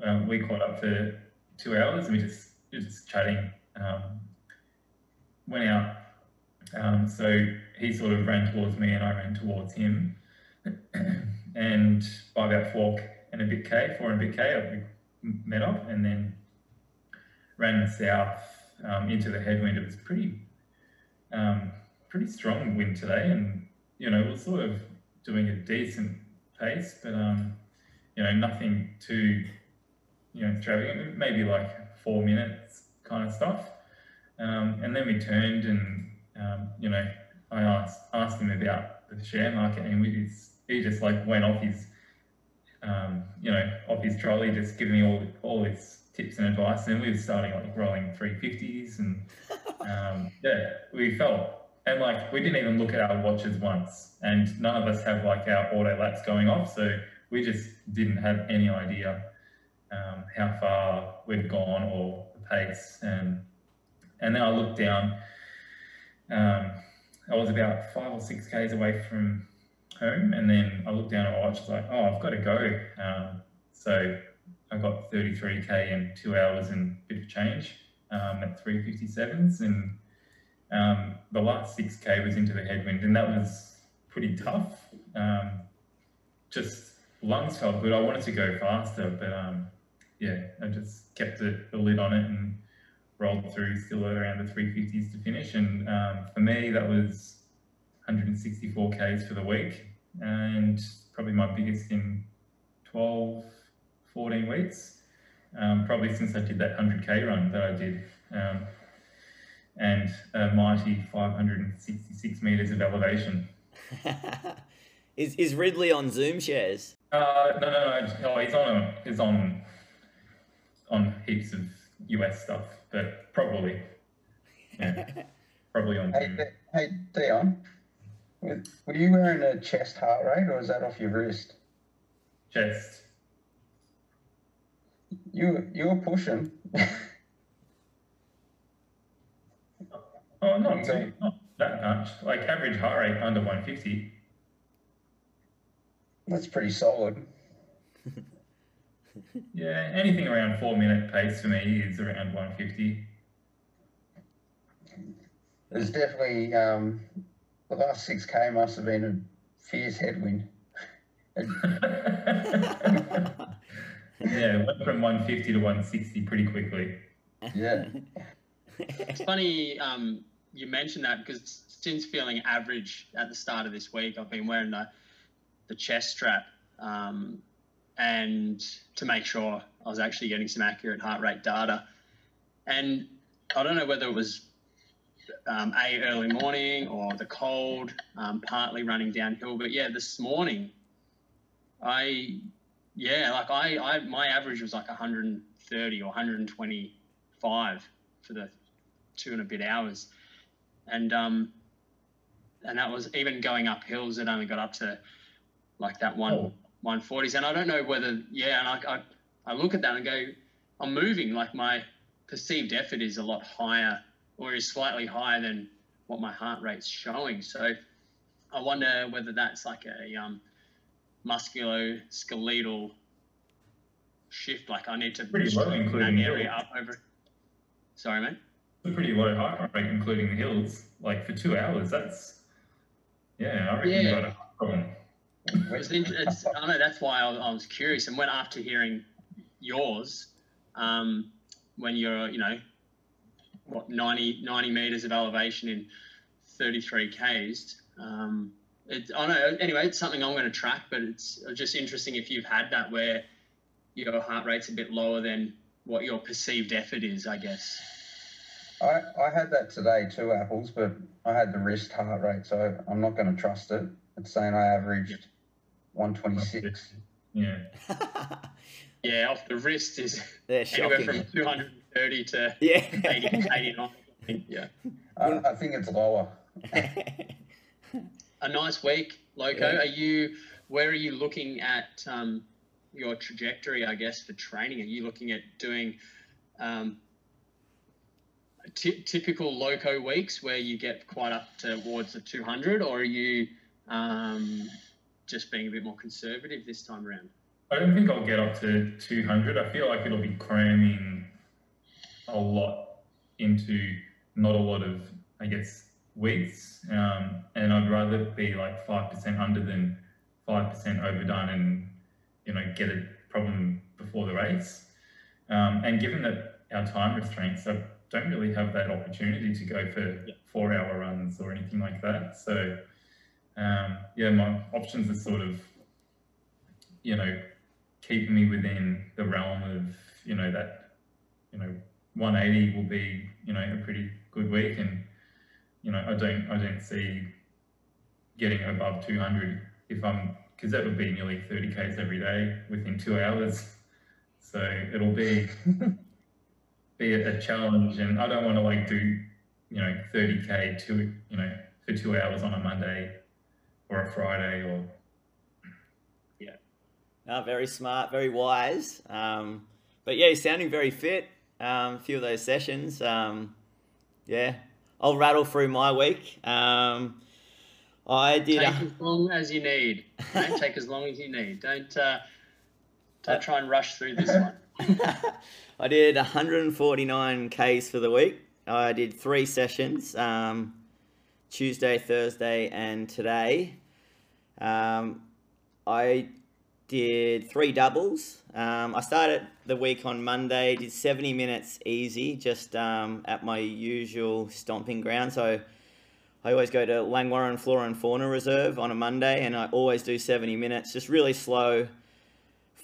um, we caught up for two hours and we just just chatting. Um, went out. Um, so he sort of ran towards me and I ran towards him. and by about four and a bit K, four and a bit K, we met up and then ran south um, into the headwind. It was pretty, um, pretty strong wind today, and you know, we are sort of doing a decent pace, but um, you know, nothing too, you know, extravagant. Maybe like four minutes kind of stuff. Um, and then we turned and um, you know, I asked asked him about the share market, and we he just like went off his, um, you know, off his trolley, just giving me all all his tips and advice. And we were starting like rolling 350s, and um, yeah, we felt and like we didn't even look at our watches once, and none of us have like our auto laps going off, so we just didn't have any idea um, how far we'd gone or the pace. And and then I looked down. Um, I was about five or six k's away from home, and then I looked down at my watch. I was like, "Oh, I've got to go." Um, so I got 33k in two hours and a bit of change um, at 357s, and um, the last 6k was into the headwind, and that was pretty tough. Um, just lungs felt good. I wanted to go faster, but um, yeah, I just kept the, the lid on it and rolled through still around the 350s to finish. And um, for me, that was 164 Ks for the week and probably my biggest in 12, 14 weeks. Um, probably since I did that 100k run that I did. Um, and a mighty 566 meters of elevation. is, is Ridley on Zoom shares? Uh, no, no, no. Oh, he's on. A, he's on. On heaps of US stuff, but probably. Yeah, probably on. Hey, hey, Dion. Were you wearing a chest heart rate, or is that off your wrist? Chest. You you were pushing. oh, not too, not that much. Like average heart rate under 150. That's pretty solid. yeah, anything around four minute pace for me is around 150. There's definitely um, the last six k must have been a fierce headwind. yeah, went from 150 to 160 pretty quickly. Yeah. it's funny um, you mentioned that because since feeling average at the start of this week, I've been wearing the the chest strap, um, and to make sure I was actually getting some accurate heart rate data. And I don't know whether it was um, a early morning or the cold, um, partly running downhill, but yeah, this morning, I yeah, like I, I my average was like 130 or 125 for the two and a bit hours, and um, and that was even going up hills. It only got up to like that one oh. 140s. And I don't know whether, yeah, and I, I, I look at that and go, I'm moving. Like my perceived effort is a lot higher or is slightly higher than what my heart rate's showing. So I wonder whether that's like a um, musculoskeletal shift. Like I need to pretty low, including that area up over. Sorry, mate. It's a pretty low heart rate, including the hills. Like for two hours, that's yeah. I reckon yeah. you got a problem. It's, it's, I know that's why I, I, was curious. And when after hearing yours, um, when you're, you know, what, 90, 90 meters of elevation in 33 Ks, um, it, I know, anyway, it's something I'm going to track, but it's just interesting if you've had that where your heart rate's a bit lower than what your perceived effort is, I guess. I, I had that today too, Apples, but I had the wrist heart rate, so I'm not going to trust it. It's saying I averaged 126. Yeah. yeah, off the wrist is They're anywhere from 230 to yeah. 80, 89. Yeah. I, I think it's lower. a nice week, Loco. Yeah. Are you? Where are you looking at um, your trajectory? I guess for training, are you looking at doing um, t- typical Loco weeks where you get quite up towards the 200, or are you um, just being a bit more conservative this time around? I don't think I'll get up to 200. I feel like it'll be cramming a lot into not a lot of, I guess, weeks. Um, and I'd rather be like 5% under than 5% overdone and, you know, get a problem before the race. Um, and given that our time restraints, I don't really have that opportunity to go for Yeah. four hour runs or anything like that. So, um, yeah, my options are sort of, you know, keeping me within the realm of, you know, that, you know, 180 will be, you know, a pretty good week. And, you know, I don't, I don't see getting above 200 if I'm, because that would be nearly 30 Ks every day within two hours. So it'll be, be a, a challenge. And I don't want to like do, you know, 30K two, you know, for two hours on a Monday or a Friday or Yeah. No, very smart, very wise. Um, but yeah, he's sounding very fit. Um, a few of those sessions. Um, yeah, I'll rattle through my week. Um, I did. Take as long as you need. Don't take as long as you need. Don't uh, don't try and rush through this one. I did 149 Ks for the week. I did three sessions um, Tuesday, Thursday, and today. Um, I did three doubles. Um, I started the week on Monday, did 70 minutes easy, just um, at my usual stomping ground. So I always go to Langwarrin Flora and Fauna Reserve on a Monday, and I always do 70 minutes, just really slow.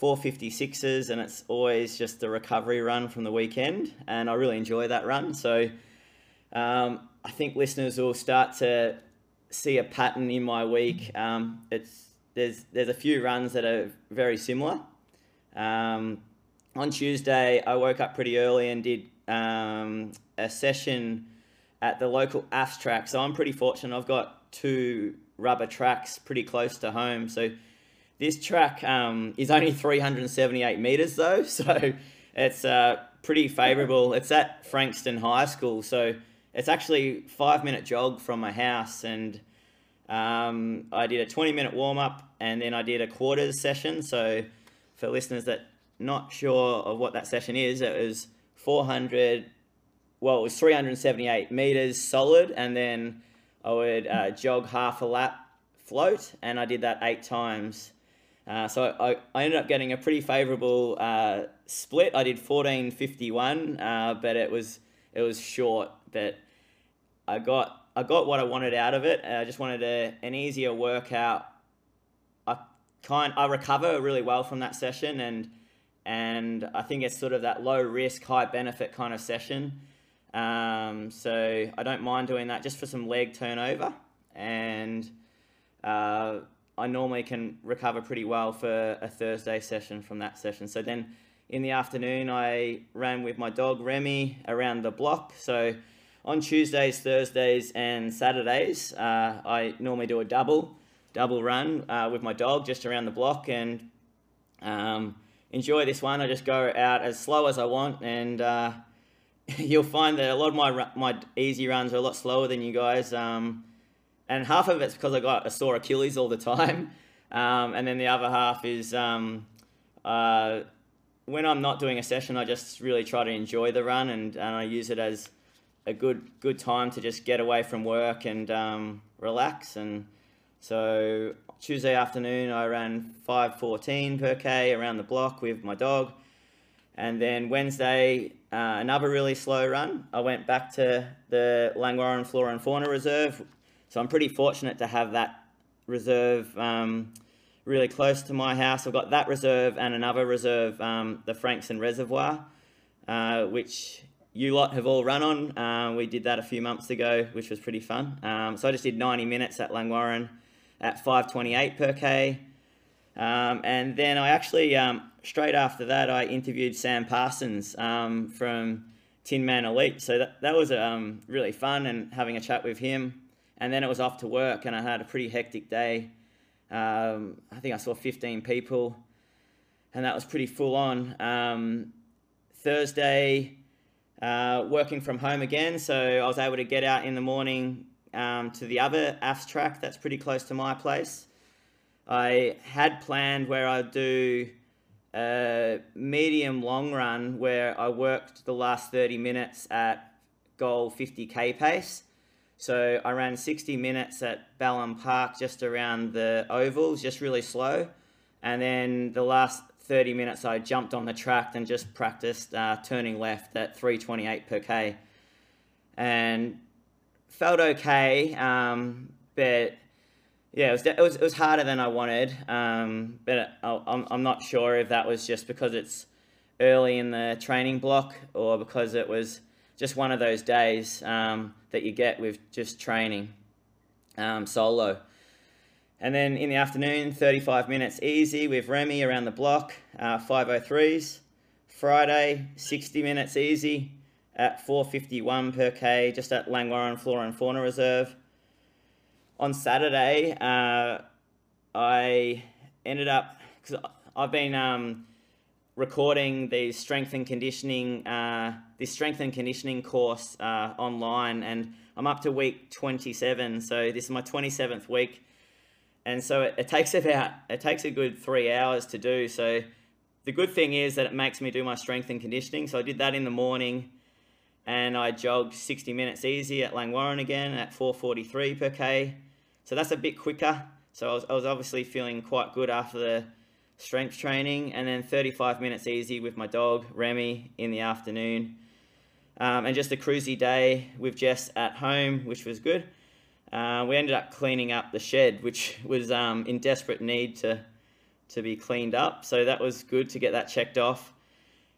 456s and it's always just a recovery run from the weekend and I really enjoy that run so um, I think listeners will start to see a pattern in my week um, it's there's there's a few runs that are very similar. Um, on Tuesday I woke up pretty early and did um, a session at the local AFS track so I'm pretty fortunate. I've got two rubber tracks pretty close to home. So this track um, is only 378 meters though, so it's uh, pretty favourable. It's at Frankston High School, so it's actually five minute jog from my house, and um, I did a 20 minute warm up, and then I did a quarters session. So for listeners that not sure of what that session is, it was 400. Well, it was 378 meters solid, and then I would uh, jog half a lap float, and I did that eight times. Uh, so I, I ended up getting a pretty favourable uh, split. I did fourteen fifty one, uh, but it was it was short. But I got I got what I wanted out of it. I just wanted a, an easier workout. I kind I recover really well from that session, and and I think it's sort of that low risk, high benefit kind of session. Um, so I don't mind doing that just for some leg turnover and. Uh, I normally can recover pretty well for a Thursday session from that session. So then in the afternoon, I ran with my dog Remy around the block. So on Tuesdays, Thursdays, and Saturdays, uh, I normally do a double, double run uh, with my dog just around the block and um, enjoy this one. I just go out as slow as I want, and uh, you'll find that a lot of my my easy runs are a lot slower than you guys. Um, and half of it's because I got a sore Achilles all the time, um, and then the other half is um, uh, when I'm not doing a session, I just really try to enjoy the run, and, and I use it as a good good time to just get away from work and um, relax. And so Tuesday afternoon, I ran 5:14 per k around the block with my dog, and then Wednesday uh, another really slow run. I went back to the Langwarrin Flora and Fauna Reserve so I'm pretty fortunate to have that reserve um, really close to my house. I've got that reserve and another reserve, um, the Frankston Reservoir, uh, which you lot have all run on. Uh, we did that a few months ago, which was pretty fun. Um, so I just did 90 minutes at Langwarrin at 5:28 per k, um, and then I actually um, straight after that I interviewed Sam Parsons um, from Tinman Elite. So that that was um, really fun and having a chat with him and then it was off to work and I had a pretty hectic day. Um, I think I saw 15 people and that was pretty full on. Um, Thursday, uh, working from home again, so I was able to get out in the morning um, to the other AFS track that's pretty close to my place. I had planned where I'd do a medium long run where I worked the last 30 minutes at goal 50k pace. So I ran 60 minutes at Ballam Park just around the ovals, just really slow. And then the last 30 minutes I jumped on the track and just practiced uh, turning left at 328 per K. And felt okay, um, but yeah, it was, it was, it was harder than I wanted. Um, but I'm, I'm not sure if that was just because it's early in the training block or because it was just one of those days um, that you get with just training um, solo. And then in the afternoon, 35 minutes easy with Remy around the block, uh, 503s. Friday, 60 minutes easy at 451 per K, just at Langwarrin Flora and Fauna Reserve. On Saturday, uh, I ended up, because I've been um, recording the strength and conditioning, uh, this strength and conditioning course uh, online, and I'm up to week 27. So this is my 27th week, and so it, it takes about it takes a good three hours to do. So the good thing is that it makes me do my strength and conditioning. So I did that in the morning, and I jogged 60 minutes easy at Langwarrin again at 4:43 per k. So that's a bit quicker. So I was, I was obviously feeling quite good after the strength training, and then 35 minutes easy with my dog Remy in the afternoon, um, and just a cruisy day with Jess at home, which was good. Uh, we ended up cleaning up the shed, which was um, in desperate need to to be cleaned up. So that was good to get that checked off.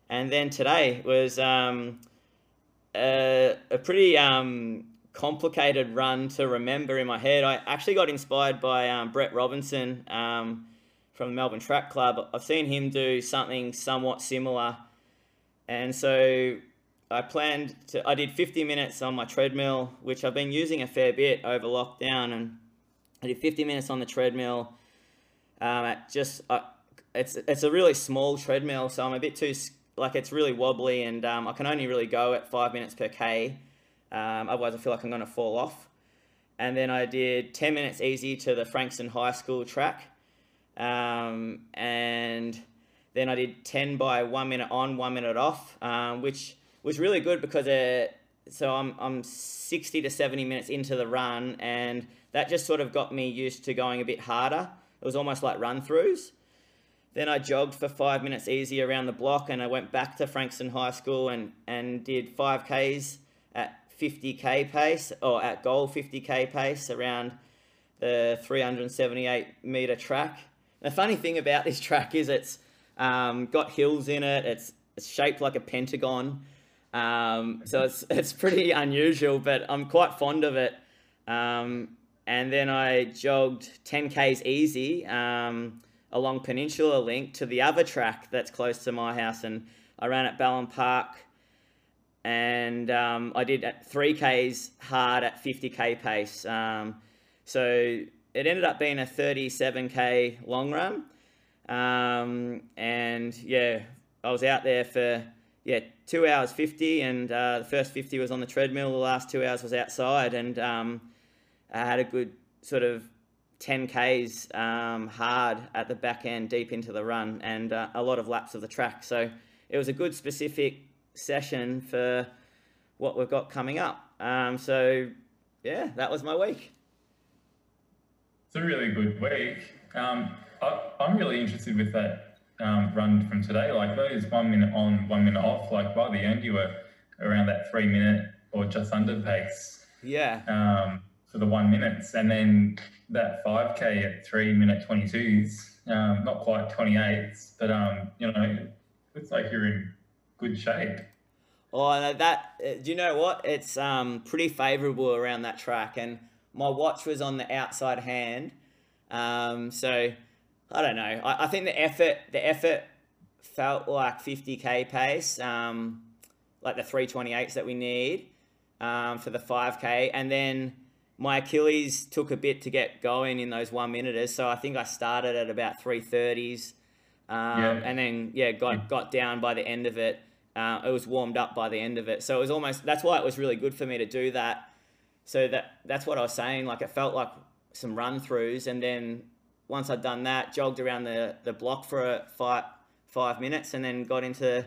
And then today was um, a, a, pretty um, complicated run to remember in my head. I actually got inspired by um, Brett Robinson um, from the Melbourne Track Club. I've seen him do something somewhat similar, and so I planned to. I did 50 minutes on my treadmill, which I've been using a fair bit over lockdown, and I did 50 minutes on the treadmill. Um, just uh, it's it's a really small treadmill, so I'm a bit too like it's really wobbly, and um, I can only really go at five minutes per k. Um, otherwise, I feel like I'm going to fall off. And then I did 10 minutes easy to the Frankston High School track. Um, and then I did 10 by one minute on, one minute off, um, which was really good because so I'm, I'm 60 to 70 minutes into the run, and that just sort of got me used to going a bit harder. It was almost like run throughs. Then I jogged for five minutes easy around the block, and I went back to Frankston High School and, and did 5Ks at 50k pace or at goal 50k pace around the 378 meter track. The funny thing about this track is it's um, got hills in it. It's, it's shaped like a pentagon. Um, so it's, it's pretty unusual, but I'm quite fond of it. Um, and then I jogged 10Ks easy um, along Peninsula Link to the other track that's close to my house. And I ran at Ballam Park and um, I did at 3Ks hard at 50K pace. Um, so it ended up being a 37K long run. Um, and yeah, I was out there for yeah two hours 50, and uh, the first 50 was on the treadmill. The last two hours was outside, and um, I had a good sort of 10Ks um, hard at the back end, deep into the run, and uh, a lot of laps of the track. So it was a good specific session for what we've got coming up. Um, so, yeah, that was my week. It's a really good week. Um, I, am really interested with that um, run from today. Like those one minute on, one minute off. Like by the end, you were around that three minute or just under pace. Yeah. Um, for the one minutes, and then that 5k at three minute 22s. Um, not quite 28s, but um, you know, it's like you're in good shape. Oh, that uh, do you know what? It's um pretty favourable around that track, and my watch was on the outside hand. Um, so I don't know. I, I think the effort the effort felt like 50k pace, um, like the 328s that we need um, for the 5k, and then my Achilles took a bit to get going in those one minuters. So I think I started at about 330s, um, yeah. and then yeah got got down by the end of it. Uh, it was warmed up by the end of it, so it was almost that's why it was really good for me to do that. So that that's what I was saying. Like it felt like some run throughs, and then once I'd done that, jogged around the, the block for a five five minutes, and then got into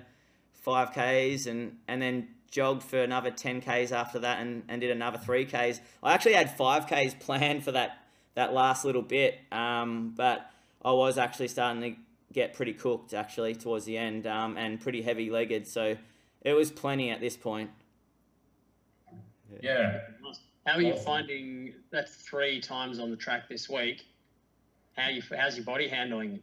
five k's, and and then jogged for another ten k's after that, and, and did another three k's. I actually had five k's planned for that that last little bit, um, but I was actually starting to get pretty cooked actually towards the end, um, and pretty heavy legged, so it was plenty at this point. Yeah. How are you finding that's three times on the track this week? How you how's your body handling?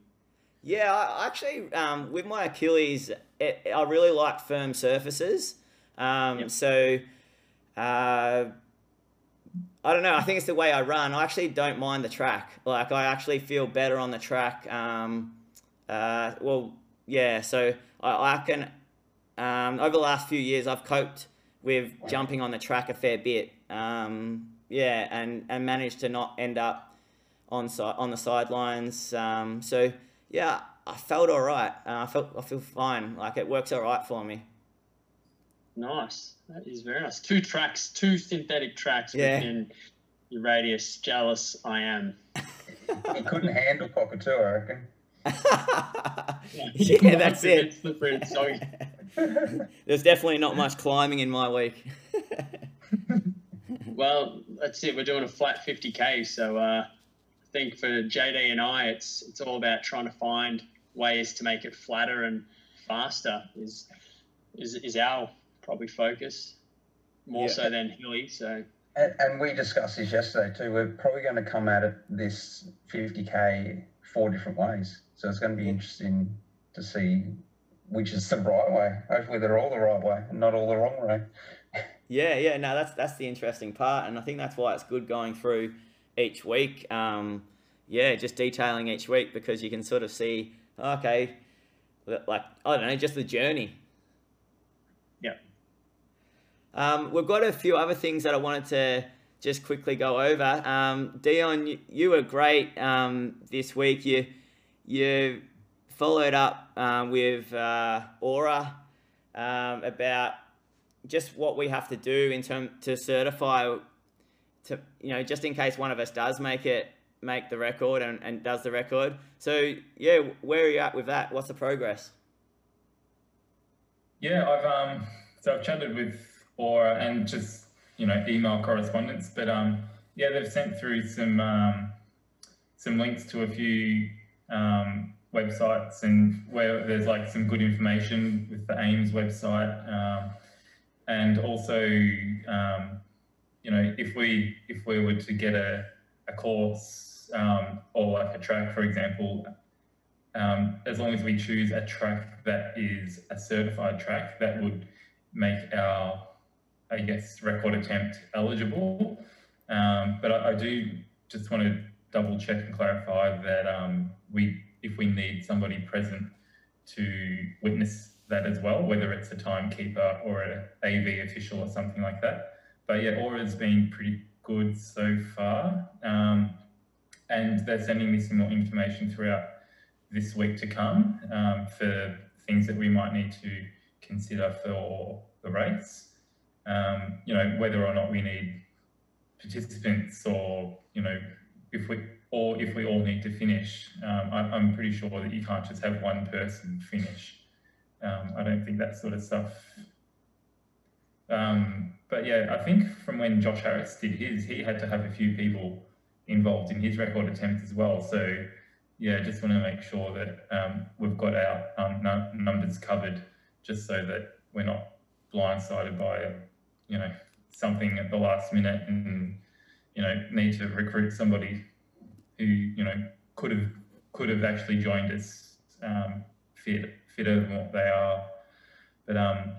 Yeah, I actually, um, with my Achilles, it, I really like firm surfaces. Um, Yep. So, uh, I don't know. I think it's the way I run. I actually don't mind the track. Like, I actually feel better on the track. Um, uh, well, yeah. So I, I can. Um, over the last few years, I've coped with jumping on the track a fair bit. Um, yeah, and and managed to not end up on si- on the sidelines. Um, so yeah, I felt all right. Uh, I felt I feel fine. Like it works all right for me. Nice. That is very nice. Two tracks, two synthetic tracks Yeah. within your radius. Jealous I am. He couldn't handle Cockatoo, I reckon. yeah, that's it. It's the fruit soggy. There's definitely not much climbing in my week. Well, that's it. We're doing a flat 50k, so uh, I think for JD and I, it's it's all about trying to find ways to make it flatter and faster. Is is is our probably focus more Yeah. so than hilly. So And, and we discussed this yesterday too. We're probably going to come at it this 50k four different ways. So it's going to be interesting to see which is the right way. Hopefully they're all the right way and not all the wrong way. Yeah, yeah, no, that's that's the interesting part, and I think that's why it's good going through each week. Um, yeah, just detailing each week because you can sort of see, okay, like I don't know, just the journey. Yeah. Um, we've got a few other things that I wanted to just quickly go over. Um, Dion, you, you were great um, this week. You you followed up um, with uh, Aura um, about just what we have to do in term to certify to you know just in case one of us does make it make the record and, and does the record. So yeah where are you at with that? What's the progress? Yeah, I've um so I've chatted with Aura and just you know email correspondence, but um yeah they've sent through some um, some links to a few um, websites and where there's like some good information with the AIMS website um, and also um, you know if we if we were to get a a course um, or like a track for example um, as long as we choose a track that is a certified track, that would make our, I guess, record attempt eligible. Um, but I, I do just want to double check and clarify that um, we, if we need somebody present to witness that as well, whether it's a timekeeper or a AV official or something like that. But yeah, Aura's been pretty good so far. Um, and they're sending me some more information throughout this week to come um, for things that we might need to consider for the race. Um, you know, whether or not we need participants or, you know, if we or if we all need to finish. Um, I, I'm pretty sure that you can't just have one person finish. Um, I don't think that sort of stuff. But yeah, I think from when Josh Harris did his, he had to have a few people involved in his record attempt as well. So yeah, just want to make sure that um, we've got our um, nu- numbers covered, just so that we're not blindsided by, you know, something at the last minute and, you know, need to recruit somebody who, you know, could have could have actually joined us um, fit fitter than what they are. But um,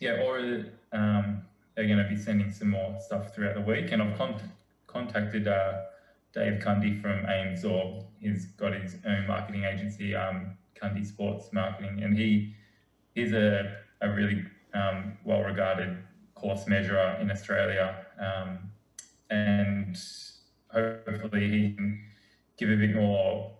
yeah, or um, they're going to be sending some more stuff throughout the week, and I've con- contacted. Uh, Dave Cundy from AIMS, or he's got his own marketing agency, um, Cundy Sports Marketing, and he is a, a really um, well regarded course measurer in Australia. Um, and hopefully he can give a bit more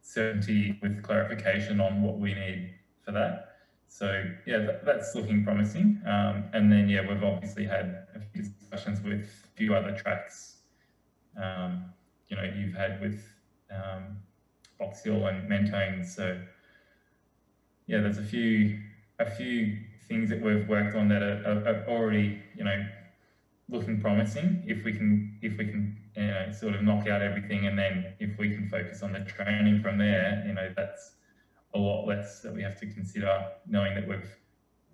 certainty with clarification on what we need for that. So yeah, that, that's looking promising. Um, and then yeah, we've obviously had a few discussions with a few other tracks. Um, you know, you've had with um, Box Hill and Mentone. So yeah, there's a few a few things that we've worked on that are, are, are already you know looking promising. If we can if we can you know sort of knock out everything and then if we can focus on the training from there, you know that's a lot less that we have to consider knowing that we've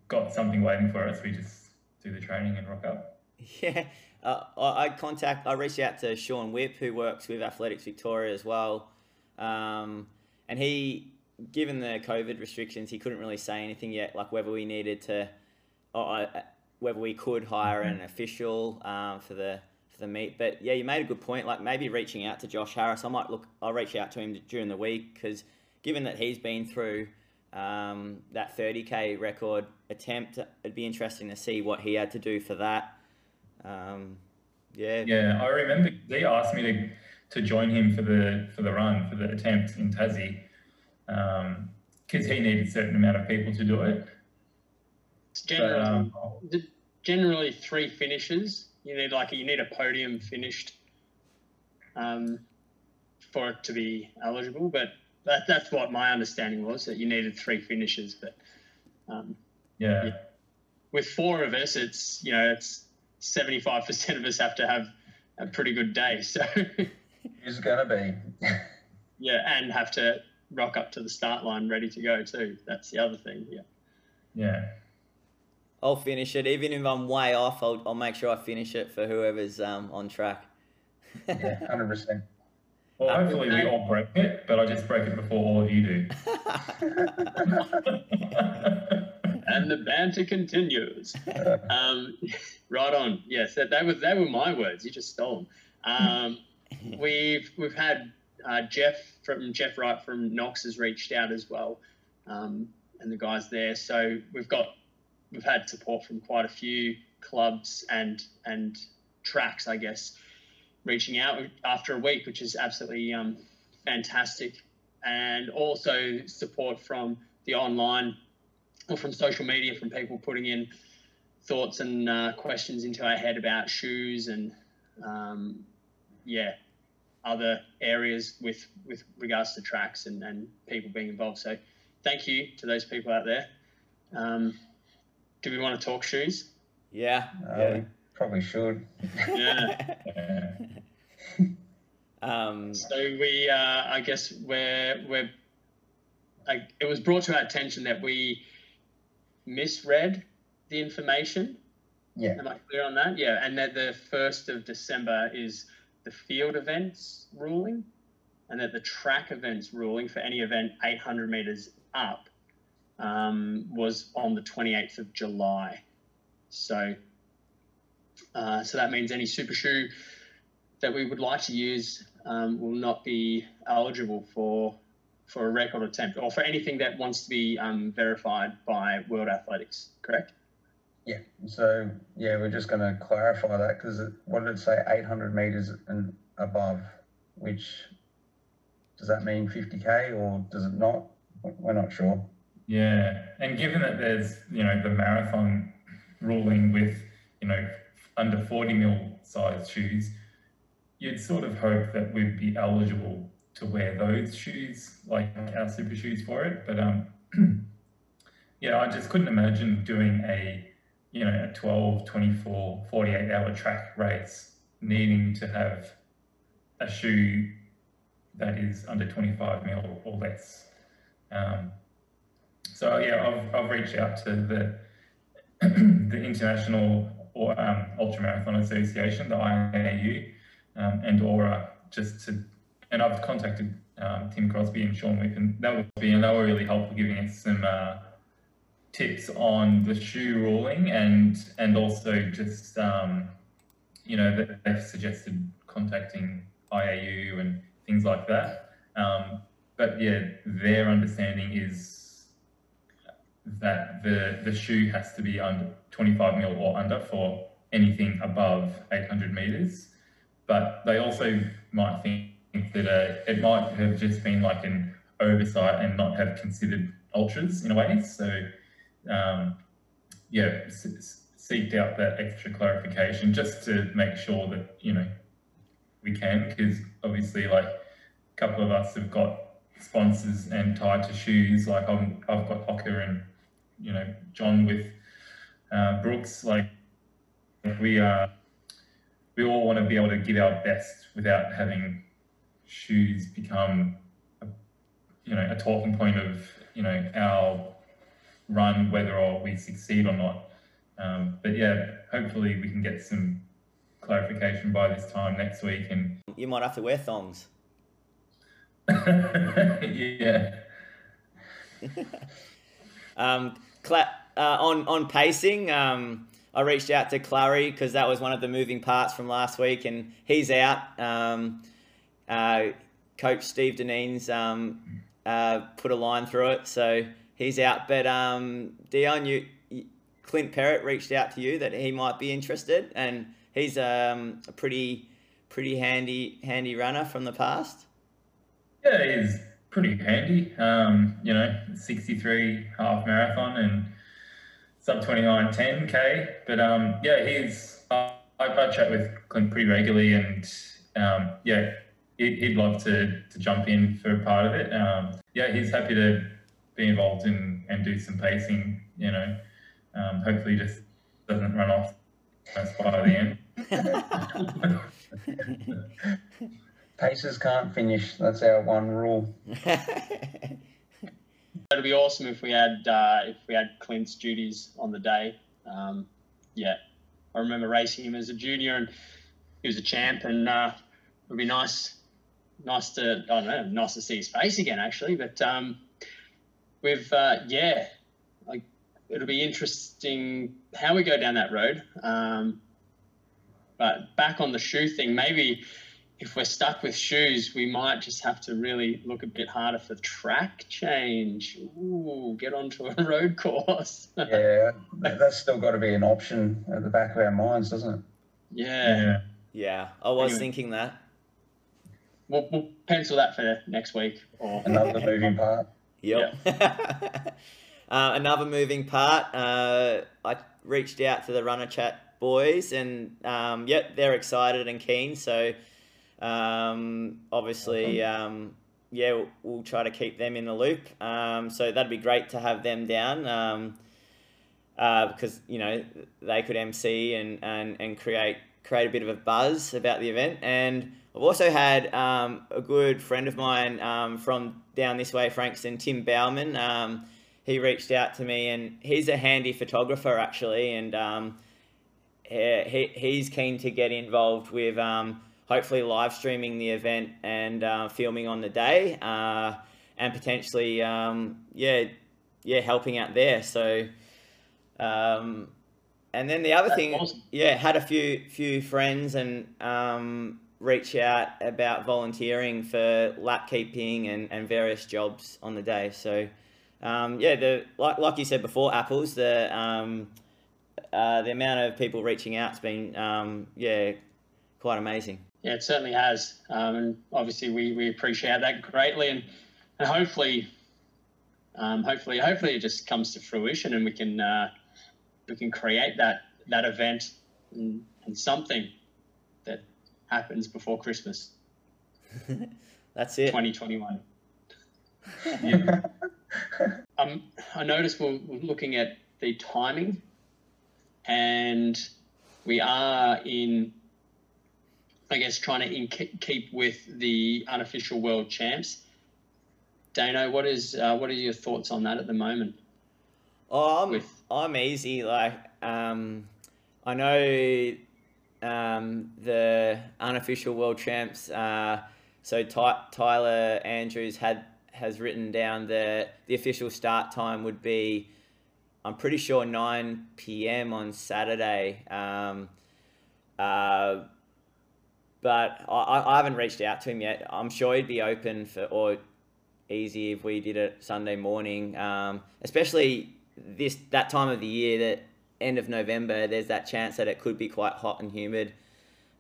got something waiting for us. We just do the training and rock up. Yeah, uh, I, contact, I reached out to Sean Whip, who works with Athletics Victoria as well, um, and he, given the COVID restrictions, he couldn't really say anything yet, like whether we needed to, or uh, whether we could hire an official um, for the for the meet. But yeah, you made a good point. Like maybe reaching out to Josh Harris, I might look. I'll reach out to him during the week because given that he's been through um, that 30k record attempt, it'd be interesting to see what he had to do for that. Um, yeah. Yeah, I remember they asked me to to join him for the for the run for the attempt in Tassie because um, he needed a certain amount of people to do it. It's generally, um, generally three finishes. You need like you need a podium finished um, for it to be eligible, but that, that's what my understanding was that you needed three finishes. But um, yeah. yeah. with four of us, it's you know it's seventy five percent of us have to have a pretty good day. So it's gonna be. yeah, and have to rock up to the start line ready to go too. That's the other thing. Yeah. Yeah. I'll finish it, even if I'm way off. I'll, I'll make sure I finish it for whoever's um, on track. yeah, hundred percent. Well, hopefully we all break it, but I just break it before all of you do. and the banter continues. Um, right on. Yes, that, that was that were my words. You just stole them. Um, we've we've had uh, Jeff from Jeff Wright from Knox has reached out as well, um, and the guys there. So we've got we've had support from quite a few clubs and and tracks, I guess, reaching out after a week, which is absolutely um, fantastic, and also support from the online or from social media from people putting in thoughts and uh, questions into our head about shoes and um, yeah other areas with with regards to tracks and, and people being involved. So thank you to those people out there. Um, do we want to talk shoes? Yeah, uh, yeah. Probably should yeah um, so we uh, i guess we're we're I, it was brought to our attention that we misread the information. Yeah. Am I clear on that? Yeah. And that the 1st of December is the field events ruling, and that the track events ruling for any event 800 meters up um, was on the 28th of July. So, uh, so that means any super shoe that we would like to use um, will not be eligible for for a record attempt or for anything that wants to be um, verified by World Athletics, correct? Yeah. So yeah, we're just going to clarify that because what did it say? 800 meters and above, which does that mean 50k or does it not? We're not sure. Yeah, and given that there's you know the marathon ruling with you know under 40 mil size shoes, you'd sort of hope that we'd be eligible to wear those shoes, like our super shoes for it. But um, yeah, I just couldn't imagine doing a, you know, a 12, 24, 48 hour track race needing to have a shoe that is under 25 mil or less. Um, so yeah, I've, I've reached out to the the International or um, Association, the IAU, um, and Aura, just to and I've contacted um, Tim Crosby and Sean Whip, and that would be and they were really helpful giving us some uh, tips on the shoe ruling and and also just um, you know they've suggested contacting IAU and things like that. Um, but yeah, their understanding is that the the shoe has to be under 25 mil or under for anything above 800 meters. But they also might think that uh, it might have just been like an oversight and not have considered ultras in a way. So, um, yeah, s- seeked out that extra clarification just to make sure that, you know, we can, because obviously, like a couple of us have got sponsors and tied to shoes. Like I'm, I've got Hoka and you know John with uh, Brooks. Like we are, we all want to be able to give our best without having shoes become, a, you know, a talking point of you know our run, whether or we succeed or not. Um, but yeah, hopefully we can get some clarification by this time next week and You might have to wear thongs. yeah. Um, Cla- uh, on on pacing, um, I reached out to Clary because that was one of the moving parts from last week, and he's out. Um, uh, Coach Steve Deneen's um, uh, put a line through it, so he's out. But um, Dion, you, Clint Perrett reached out to you that he might be interested, and he's um, a pretty pretty handy handy runner from the past. Yeah, he's pretty handy. Um, you know, 63 half marathon and sub 29 10k. But um, yeah, he's I, I chat with Clint pretty regularly, and um, yeah, he'd, he'd love to to jump in for a part of it. Um, yeah, he's happy to be involved in and do some pacing. You know, um, hopefully just doesn't run off by the end. Pacers can't finish. That's our one rule. It'd be awesome if we had uh, if we had Clint's duties on the day. Um, yeah, I remember racing him as a junior, and he was a champ, and uh, it'd be nice, nice to I don't know, nice to see his face again actually. But um, with uh, yeah, like it'll be interesting how we go down that road. Um, but back on the shoe thing, maybe if we're stuck with shoes, we might just have to really look a bit harder for track change. Ooh, get onto a road course. Yeah, that's still got to be an option at the back of our minds, doesn't it? yeah. Yeah. yeah, I was Anyway. thinking that. We'll, we'll pencil that for next week. Or Another moving part. Yep. uh, another moving part. Uh, I reached out to the Runner Chat boys, and um, yep, they're excited and keen. So, um, obviously, um, yeah, we'll, we'll try to keep them in the loop. Um, so that'd be great to have them down. Um, uh, because you know they could MC and, and, and create create a bit of a buzz about the event. And I've also had um, a good friend of mine um, from down this way, Frankston, Tim Bauman. Um, he reached out to me, and he's a handy photographer actually, and um, he, he- he's keen to get involved with um, hopefully live streaming the event and uh, filming on the day, uh, and potentially um, yeah yeah helping out there. So. Um, and then the other That's thing, awesome. yeah, had a few few friends and um, reach out about volunteering for lap keeping and, and various jobs on the day. So, um, yeah, the like like you said before, apples the um, uh, the amount of people reaching out's been um, yeah quite amazing. Yeah, it certainly has. Um, and obviously, we, we appreciate that greatly. And, and hopefully, um, hopefully, hopefully, it just comes to fruition, and we can uh, we can create that that event and, and something that happens before Christmas, That's it. 2021. Yeah. Um, I noticed we're, we're looking at the timing, and we are in, I guess, trying to in, keep with the unofficial world champs. Dano, what is uh, what are your thoughts on that at the moment? Oh, I'm, With- I'm easy. Like, um, I know um, the unofficial world champs. Uh, so Ty- Tyler Andrews had has written down the the official start time would be, I'm pretty sure 9 p.m. on Saturday. Um, uh, but I, I haven't reached out to him yet. I'm sure he'd be open for or easy if we did it Sunday morning, um, especially this that time of the year, that end of November. There's that chance that it could be quite hot and humid.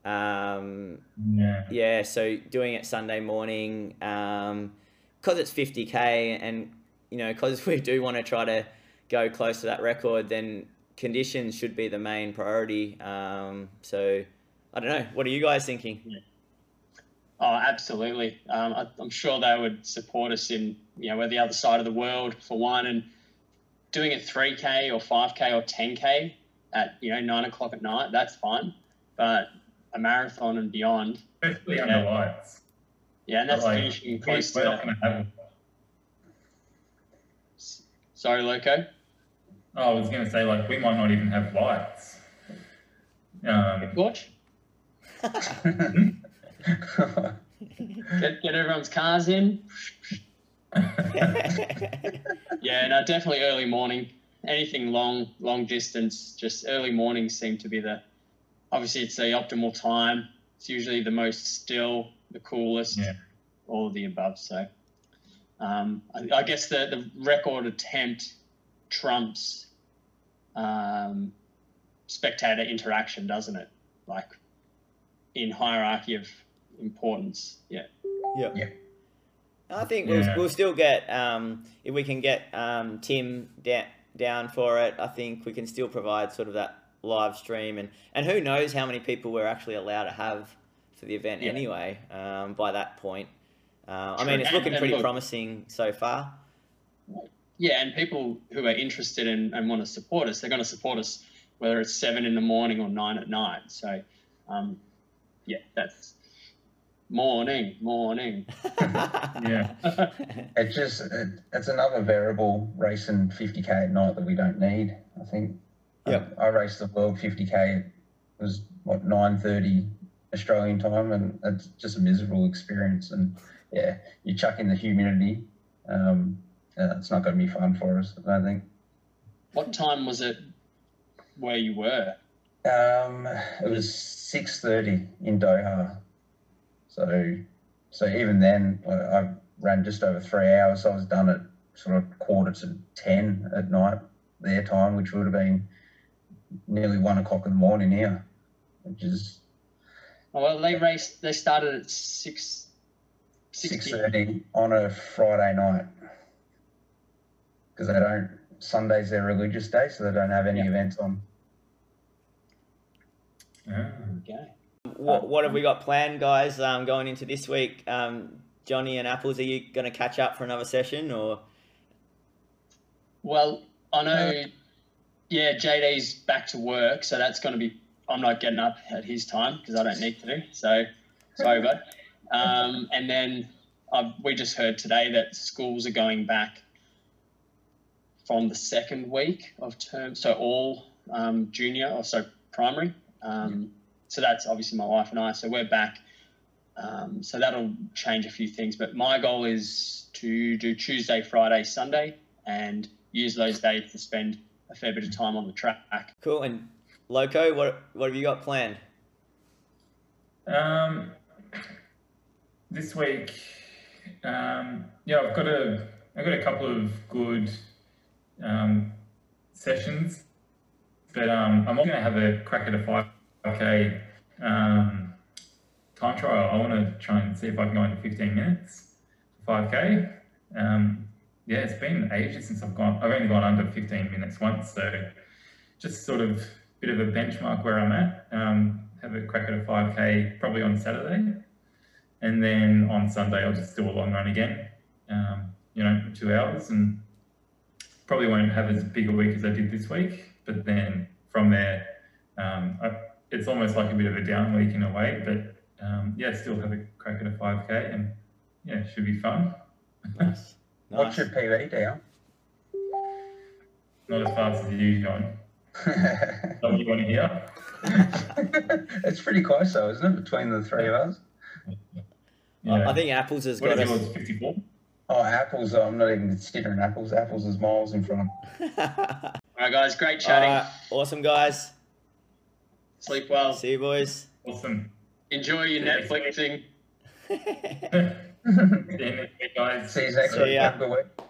Um, yeah. yeah, so doing it Sunday morning, because it's 50k, and you know, because we do want to try to go close to that record, then conditions should be the main priority. Um, so I don't know. What are you guys thinking? Oh, absolutely. Um, I, I'm sure they would support us in, you know, we're the other side of the world for one, and doing a 3K or 5K or 10K at, you know, nine o'clock at night, that's fine. But a marathon and beyond, Especially Yeah. under lights. yeah, and that's Like, finishing we- close we're not to. going to have. Sorry, Loco. Oh, I was going to say like we might not even have lights. Um, Watch. Get, get everyone's cars in. Yeah, no, definitely early morning. Anything long, long distance, just early mornings seem to be the. Obviously, it's the optimal time. It's usually the most still, the coolest, Yeah. all of the above. So, um, I, I guess the the record attempt trumps um, spectator interaction, doesn't it? Like in hierarchy of importance. Yeah. Yeah. I think Yeah. we'll, we'll still get um, if we can get um, Tim da- down for it. I think we can still provide sort of that live stream and and who knows how many people we're actually allowed to have for the event Yeah. anyway. Um, by that point, uh, I mean it's And- looking and pretty look- promising so far. Yeah, and people who are interested in and want to support us, they're going to support us whether it's seven in the morning or nine at night. So, um, yeah, that's morning, morning. Yeah. It just it, it's another variable racing 50k at night that we don't need. I think. Yeah, I, I raced the world 50k. It was what 9:30 Australian time, and it's just a miserable experience. And yeah, you chuck in the humidity. Um, uh, it's not going to be fun for us. I don't think. What time was it where you were? Um, it was 6:30 in Doha. So, so even then, I, I ran just over three hours. I was done at sort of quarter to ten at night their time, which would have been nearly one o'clock in the morning here, which is well, they raced. They started at six. six 60. on a Friday night because they don't. Sunday's their religious day, so they don't have any Yeah. events on. Yeah. Okay. what, what have we got planned, guys? Um, going into this week, um, Johnny and Apples, are you going to catch up for another session or? Well, I know. Yeah, JD's back to work, so that's going to be. I'm not getting up at his time because I don't need to. So, sorry, bud. Um, and then i we just heard today that schools are going back from the second week of term, so all um, junior or so primary. Um, so that's obviously my wife and I. So we're back. Um, so that'll change a few things. But my goal is to do Tuesday, Friday, Sunday, and use those days to spend a fair bit of time on the track. Cool. And Loco, what what have you got planned? Um, this week, um, yeah, I've got a, I've got a couple of good um, sessions, but um, I'm not going to have a crack at a five k um, time trial. I want to try and see if I can go in 15 minutes, five k. Um, yeah, it's been ages since I've gone. I've only gone under 15 minutes once, so just sort of a bit of a benchmark where I'm at. Um, have a crack at a 5k probably on Saturday, and then on Sunday I'll just do a long run again. Um, you know, two hours, and probably won't have as big a week as I did this week. But then from there, um, I, it's almost like a bit of a down week in a way. But um, yeah, still have a crack at a 5k, and yeah, should be fun. Nice. What's Nice. your PB down? Not as fast as you, John. Is that what you want to hear? it's pretty close though, isn't it, between the three of us? I- I think Apples has What got is us. yours? 54. Oh, apples. I'm not even considering apples. Apples is miles in front. All right, guys, great chatting. Alright, awesome guys. Sleep well. See you boys. Awesome. Enjoy your Netflixing. See you next week, guys. See you next See week. ya. Have a good week.